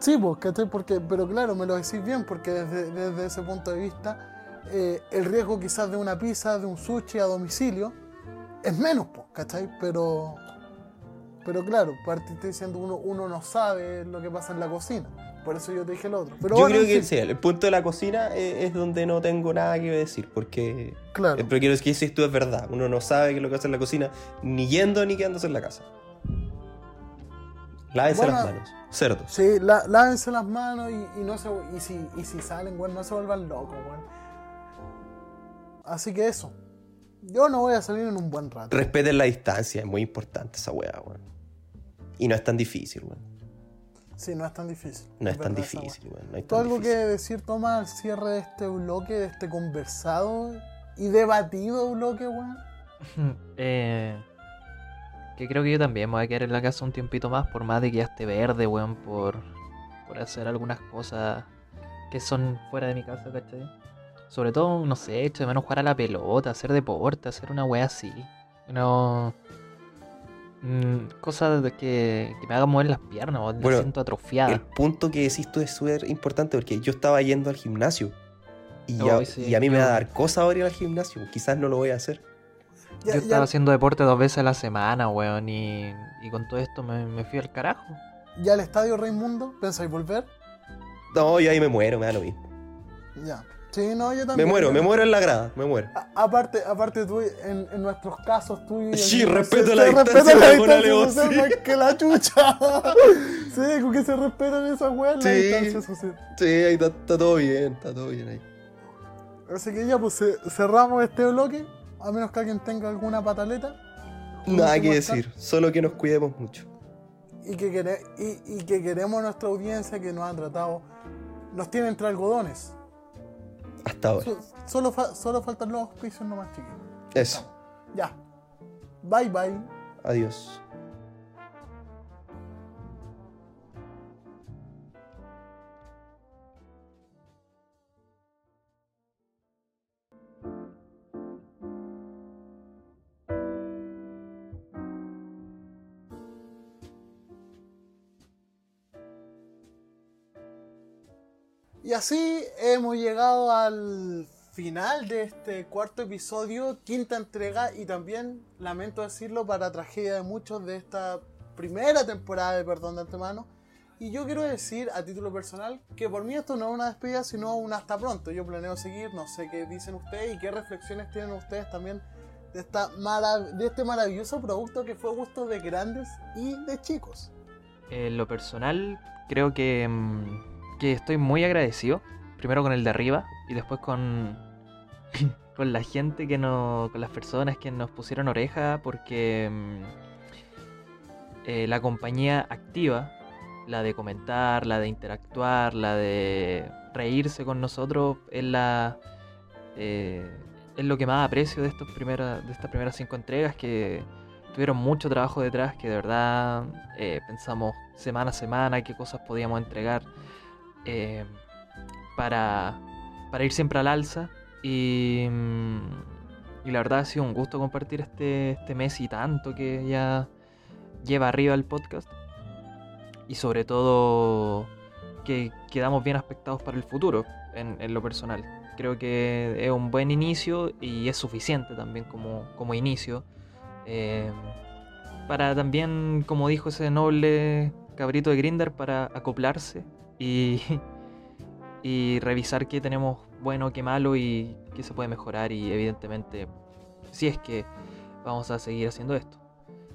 S2: Sí, pues, ¿cachai? Porque, pero claro, me lo decís bien, porque desde, desde ese punto de vista, eh, el riesgo quizás de una pizza, de un sushi a domicilio, es menos, pues, ¿cachai? Pero, pero claro, partiste diciendo uno, uno no sabe lo que pasa en la cocina. Por eso yo te dije lo otro. Pero
S1: Yo
S2: bueno,
S1: creo que sí, el punto de la cocina eh, es donde no tengo nada que decir. Porque.
S2: Claro.
S1: eh, Pero quiero decir que dices tú es verdad. Uno no sabe qué es lo que hace en la cocina, ni yendo ni quedándose en la casa. Lávense
S2: Bueno,
S1: las manos. Cerdos.
S2: Sí, lá- lávense las manos y, y no se, y, si, y si salen, bueno, no se vuelvan locos, weón. Así que eso. Yo no voy a salir en un buen rato.
S1: Respeten la distancia, es muy importante esa weá, weón. Y no es tan difícil, weón.
S2: Sí, no es tan difícil.
S1: No es tan difícil, weón. No es
S2: ¿Tú algo que decir, Toma, al cierre de este bloque, de este conversado y debatido bloque, weón?
S3: Eh, que creo que yo también me voy a quedar en la casa un tiempito más, por más de que ya esté verde, weón, por, por hacer algunas cosas que son fuera de mi casa, ¿cachai? Sobre todo, no sé, echo de menos jugar a la pelota, hacer deporte, hacer una wea así. No. Mm, cosas de que, que me hagan mover las piernas, o
S1: Bueno,
S3: la siento atrofiada.
S1: El punto que decís tú es súper importante porque yo estaba yendo al gimnasio. Y, a,
S3: sí,
S1: y a mí me va a dar cosa ahora ir al gimnasio. Quizás no lo voy a hacer.
S2: Ya,
S3: Yo
S2: ya-
S3: estaba haciendo deporte dos veces a la semana, weón, y, y con todo esto me, me fui al carajo.
S2: ya al estadio Raimundo, ¿pensáis volver?
S1: No, yo ahí me muero, me da lo mismo.
S2: Ya. Sí, no, yo
S1: Me
S2: también.
S1: muero,
S2: yo-
S1: me muero en la grada, me muero.
S2: A- aparte, aparte tú, en, en nuestros casos, tú
S1: Sí, respeto
S2: se-
S1: la distancia,
S2: respeta la que la chucha. sí, con que se respetan esas weas, la
S1: Sí.
S2: distancia social.
S1: Sí, ahí está, está todo bien, está todo bien ahí.
S2: Así que ya, pues ce- cerramos este bloque, a menos que alguien tenga alguna pataleta.
S1: Nada que decir, solo que nos cuidemos mucho.
S2: y que, quere- y, y que queremos a nuestra audiencia que nos ha tratado, nos tiene entre algodones.
S1: Hasta ahora.
S2: So- solo, fa- solo faltan los auspicios nomás, chiquillos.
S1: Eso.
S2: Ya. Bye bye.
S1: Adiós.
S2: Y así hemos llegado al final de este cuarto episodio, quinta entrega y también, lamento decirlo, para tragedia de muchos de esta primera temporada de Perdón de Antemano. Y yo quiero decir a título personal que por mí esto no es una despedida, sino un hasta pronto. Yo planeo seguir, no sé qué dicen ustedes y qué reflexiones tienen ustedes también de, esta de este maravilloso producto que fue gusto de grandes y de chicos.
S3: En lo personal, creo que, mm, que estoy muy agradecido. Primero con el de arriba y después con, con la gente que no. con las personas que nos pusieron oreja porque mm, eh, la compañía activa, la de comentar, la de interactuar, la de reírse con nosotros, es la. eh, es lo que más aprecio de, estos primeras, de estas primeras cinco entregas que tuvieron mucho trabajo detrás, que de verdad eh, pensamos semana a semana qué cosas podíamos entregar eh, para, para ir siempre al alza. Y, mm, y la verdad ha sido un gusto compartir este, este mes y tanto que ya lleva arriba el podcast. Y sobre todo que quedamos bien aspectados para el futuro en, lo personal. Creo que es un buen inicio y es suficiente también como, como inicio. Eh, para también, como dijo ese noble cabrito de Grinder, para acoplarse y, y revisar qué tenemos bueno, qué malo y qué se puede mejorar y evidentemente si es que vamos a seguir haciendo esto.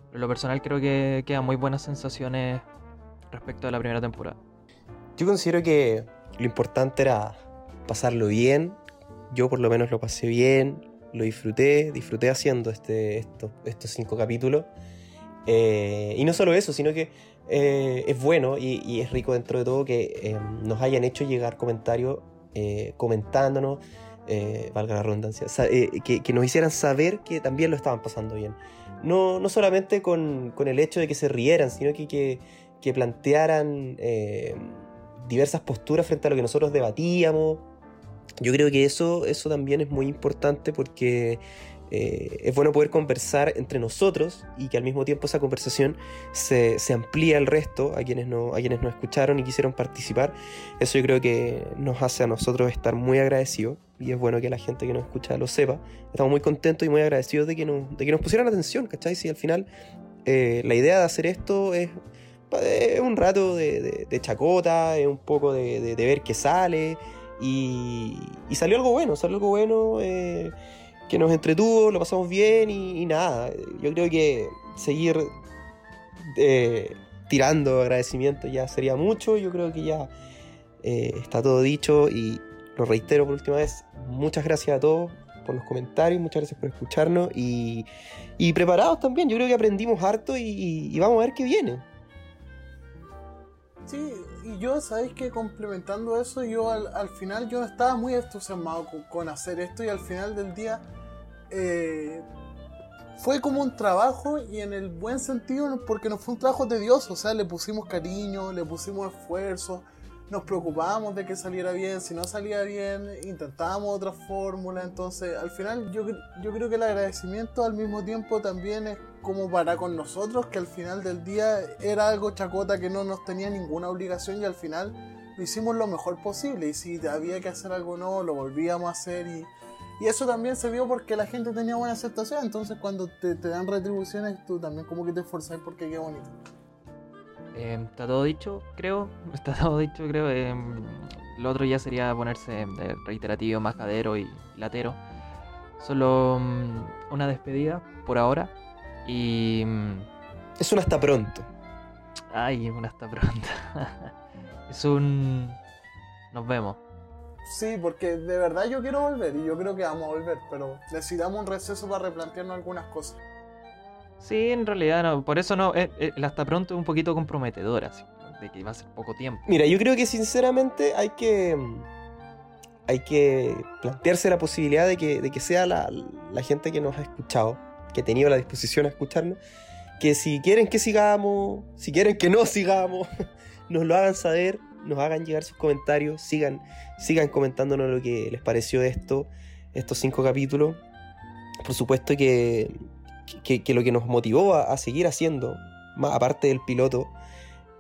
S3: Pero lo personal creo que quedan muy buenas sensaciones respecto a la primera temporada.
S1: Yo considero que lo importante era pasarlo bien. Yo por lo menos lo pasé bien, lo disfruté, disfruté haciendo este, estos, estos cinco capítulos. Eh, y no solo eso, sino que eh, es bueno y, es rico dentro de todo que eh, nos hayan hecho llegar comentarios eh, comentándonos, valga la redundancia, que, nos hicieran saber que también lo estaban pasando bien. No, no solamente con, con el hecho de que se rieran, sino que, que, que plantearan diversas posturas frente a lo que nosotros debatíamos. Yo creo que eso, eso también es muy importante porque eh, es bueno poder conversar entre nosotros y que al mismo tiempo esa conversación se, se amplía al resto, a quienes, no, a quienes nos escucharon y quisieron participar. Eso yo creo que nos hace a nosotros estar muy agradecidos y es bueno que la gente que nos escucha lo sepa. Estamos muy contentos y muy agradecidos de que nos, de que nos pusieran atención, ¿cachai? Si al final eh, la idea de hacer esto es, es un rato de, de- de chacota, es un poco de, de- de ver qué sale y, y salió algo bueno, salió algo bueno. eh, que nos entretuvo, lo pasamos bien y, nada. Yo creo que seguir eh, tirando agradecimientos ya sería mucho. Yo creo que ya eh, está todo dicho y lo reitero por última vez. Muchas gracias a todos por los comentarios, muchas gracias por escucharnos y, preparados también. Yo creo que aprendimos harto y vamos a ver qué viene.
S2: Sí, y yo, ¿sabéis que complementando eso, yo al, al final yo estaba muy entusiasmado con, con hacer esto y al final del día eh, fue como un trabajo y en el buen sentido porque no fue un trabajo tedioso, o sea, le pusimos cariño, le pusimos esfuerzo, nos preocupábamos de que saliera bien, si no salía bien, intentábamos otra fórmula, entonces al final yo, yo creo que el agradecimiento al mismo tiempo también es como para con nosotros, que al final del día era algo chacota que no nos tenía ninguna obligación y al final lo hicimos lo mejor posible y si había que hacer algo nuevo lo volvíamos a hacer y, y eso también se vio porque la gente tenía buena aceptación, entonces cuando te, te dan retribuciones tú también como que te esforzás porque qué bonito.
S3: Eh, está todo dicho, creo. Está todo dicho, creo. eh, lo otro ya sería ponerse de reiterativo, majadero y latero. Solo mm, una despedida por ahora. Y. mm,
S1: Es un hasta pronto.
S3: Ay, una hasta pronto. es un. Nos vemos.
S2: Sí, porque de verdad yo quiero volver y yo creo que vamos a volver, pero necesitamos un receso para replantearnos algunas cosas.
S3: Sí, en realidad no. Por eso no. eh, eh, el hasta pronto es un poquito comprometedor, así. De que va a ser poco tiempo.
S1: Mira, yo creo que sinceramente hay que. Hay que plantearse la posibilidad de que, de que sea la, la gente que nos ha escuchado, que ha tenido la disposición a escucharnos, que si quieren que sigamos, si quieren que no sigamos, nos lo hagan saber, nos hagan llegar sus comentarios, sigan, sigan comentándonos lo que les pareció esto, estos cinco capítulos. Por supuesto que, que, lo que nos motivó a, a seguir haciendo, aparte del piloto,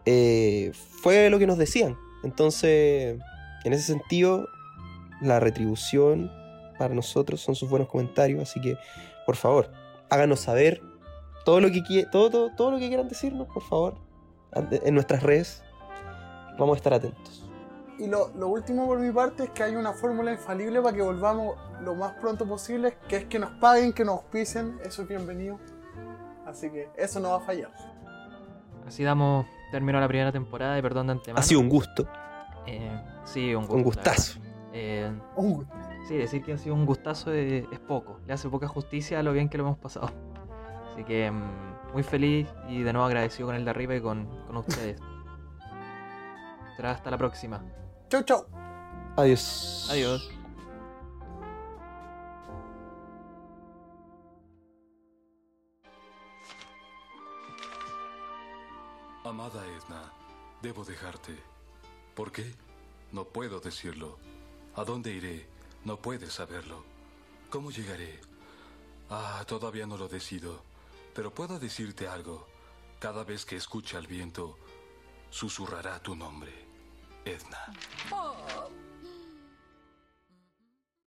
S1: eh, fue lo que nos decían. Entonces, en ese sentido, la retribución para nosotros son sus buenos comentarios. Así que, por favor, háganos saber todo lo que, qui- todo, todo, todo lo que quieran decirnos, por favor, en nuestras redes. Vamos a estar atentos.
S2: Y lo, lo último por mi parte es que hay una fórmula infalible para que volvamos lo más pronto posible, que es que nos paguen, que nos auspicien, eso es bienvenido. Así que eso no va a fallar.
S3: Así damos término a la primera temporada y perdón de antemano.
S1: Ha sido un gusto,
S3: Eh, sí, un gusto.
S1: un gustazo.
S3: Eh,
S2: Un gusto.
S3: Sí, decir que ha sido un gustazo es, es poco. Le hace poca justicia a lo bien que lo hemos pasado. Así que mm, muy feliz y de nuevo agradecido con el de arriba y con, con ustedes. Será hasta la próxima.
S2: Chau, chau.
S1: Adiós.
S3: Adiós.
S6: Amada Edna, debo dejarte. ¿Por qué? No puedo decirlo. ¿A dónde iré? No puedes saberlo. ¿Cómo llegaré? Ah, todavía no lo decido. Pero puedo decirte algo. Cada vez que escuche al viento, susurrará tu nombre. Edna.
S5: Oh,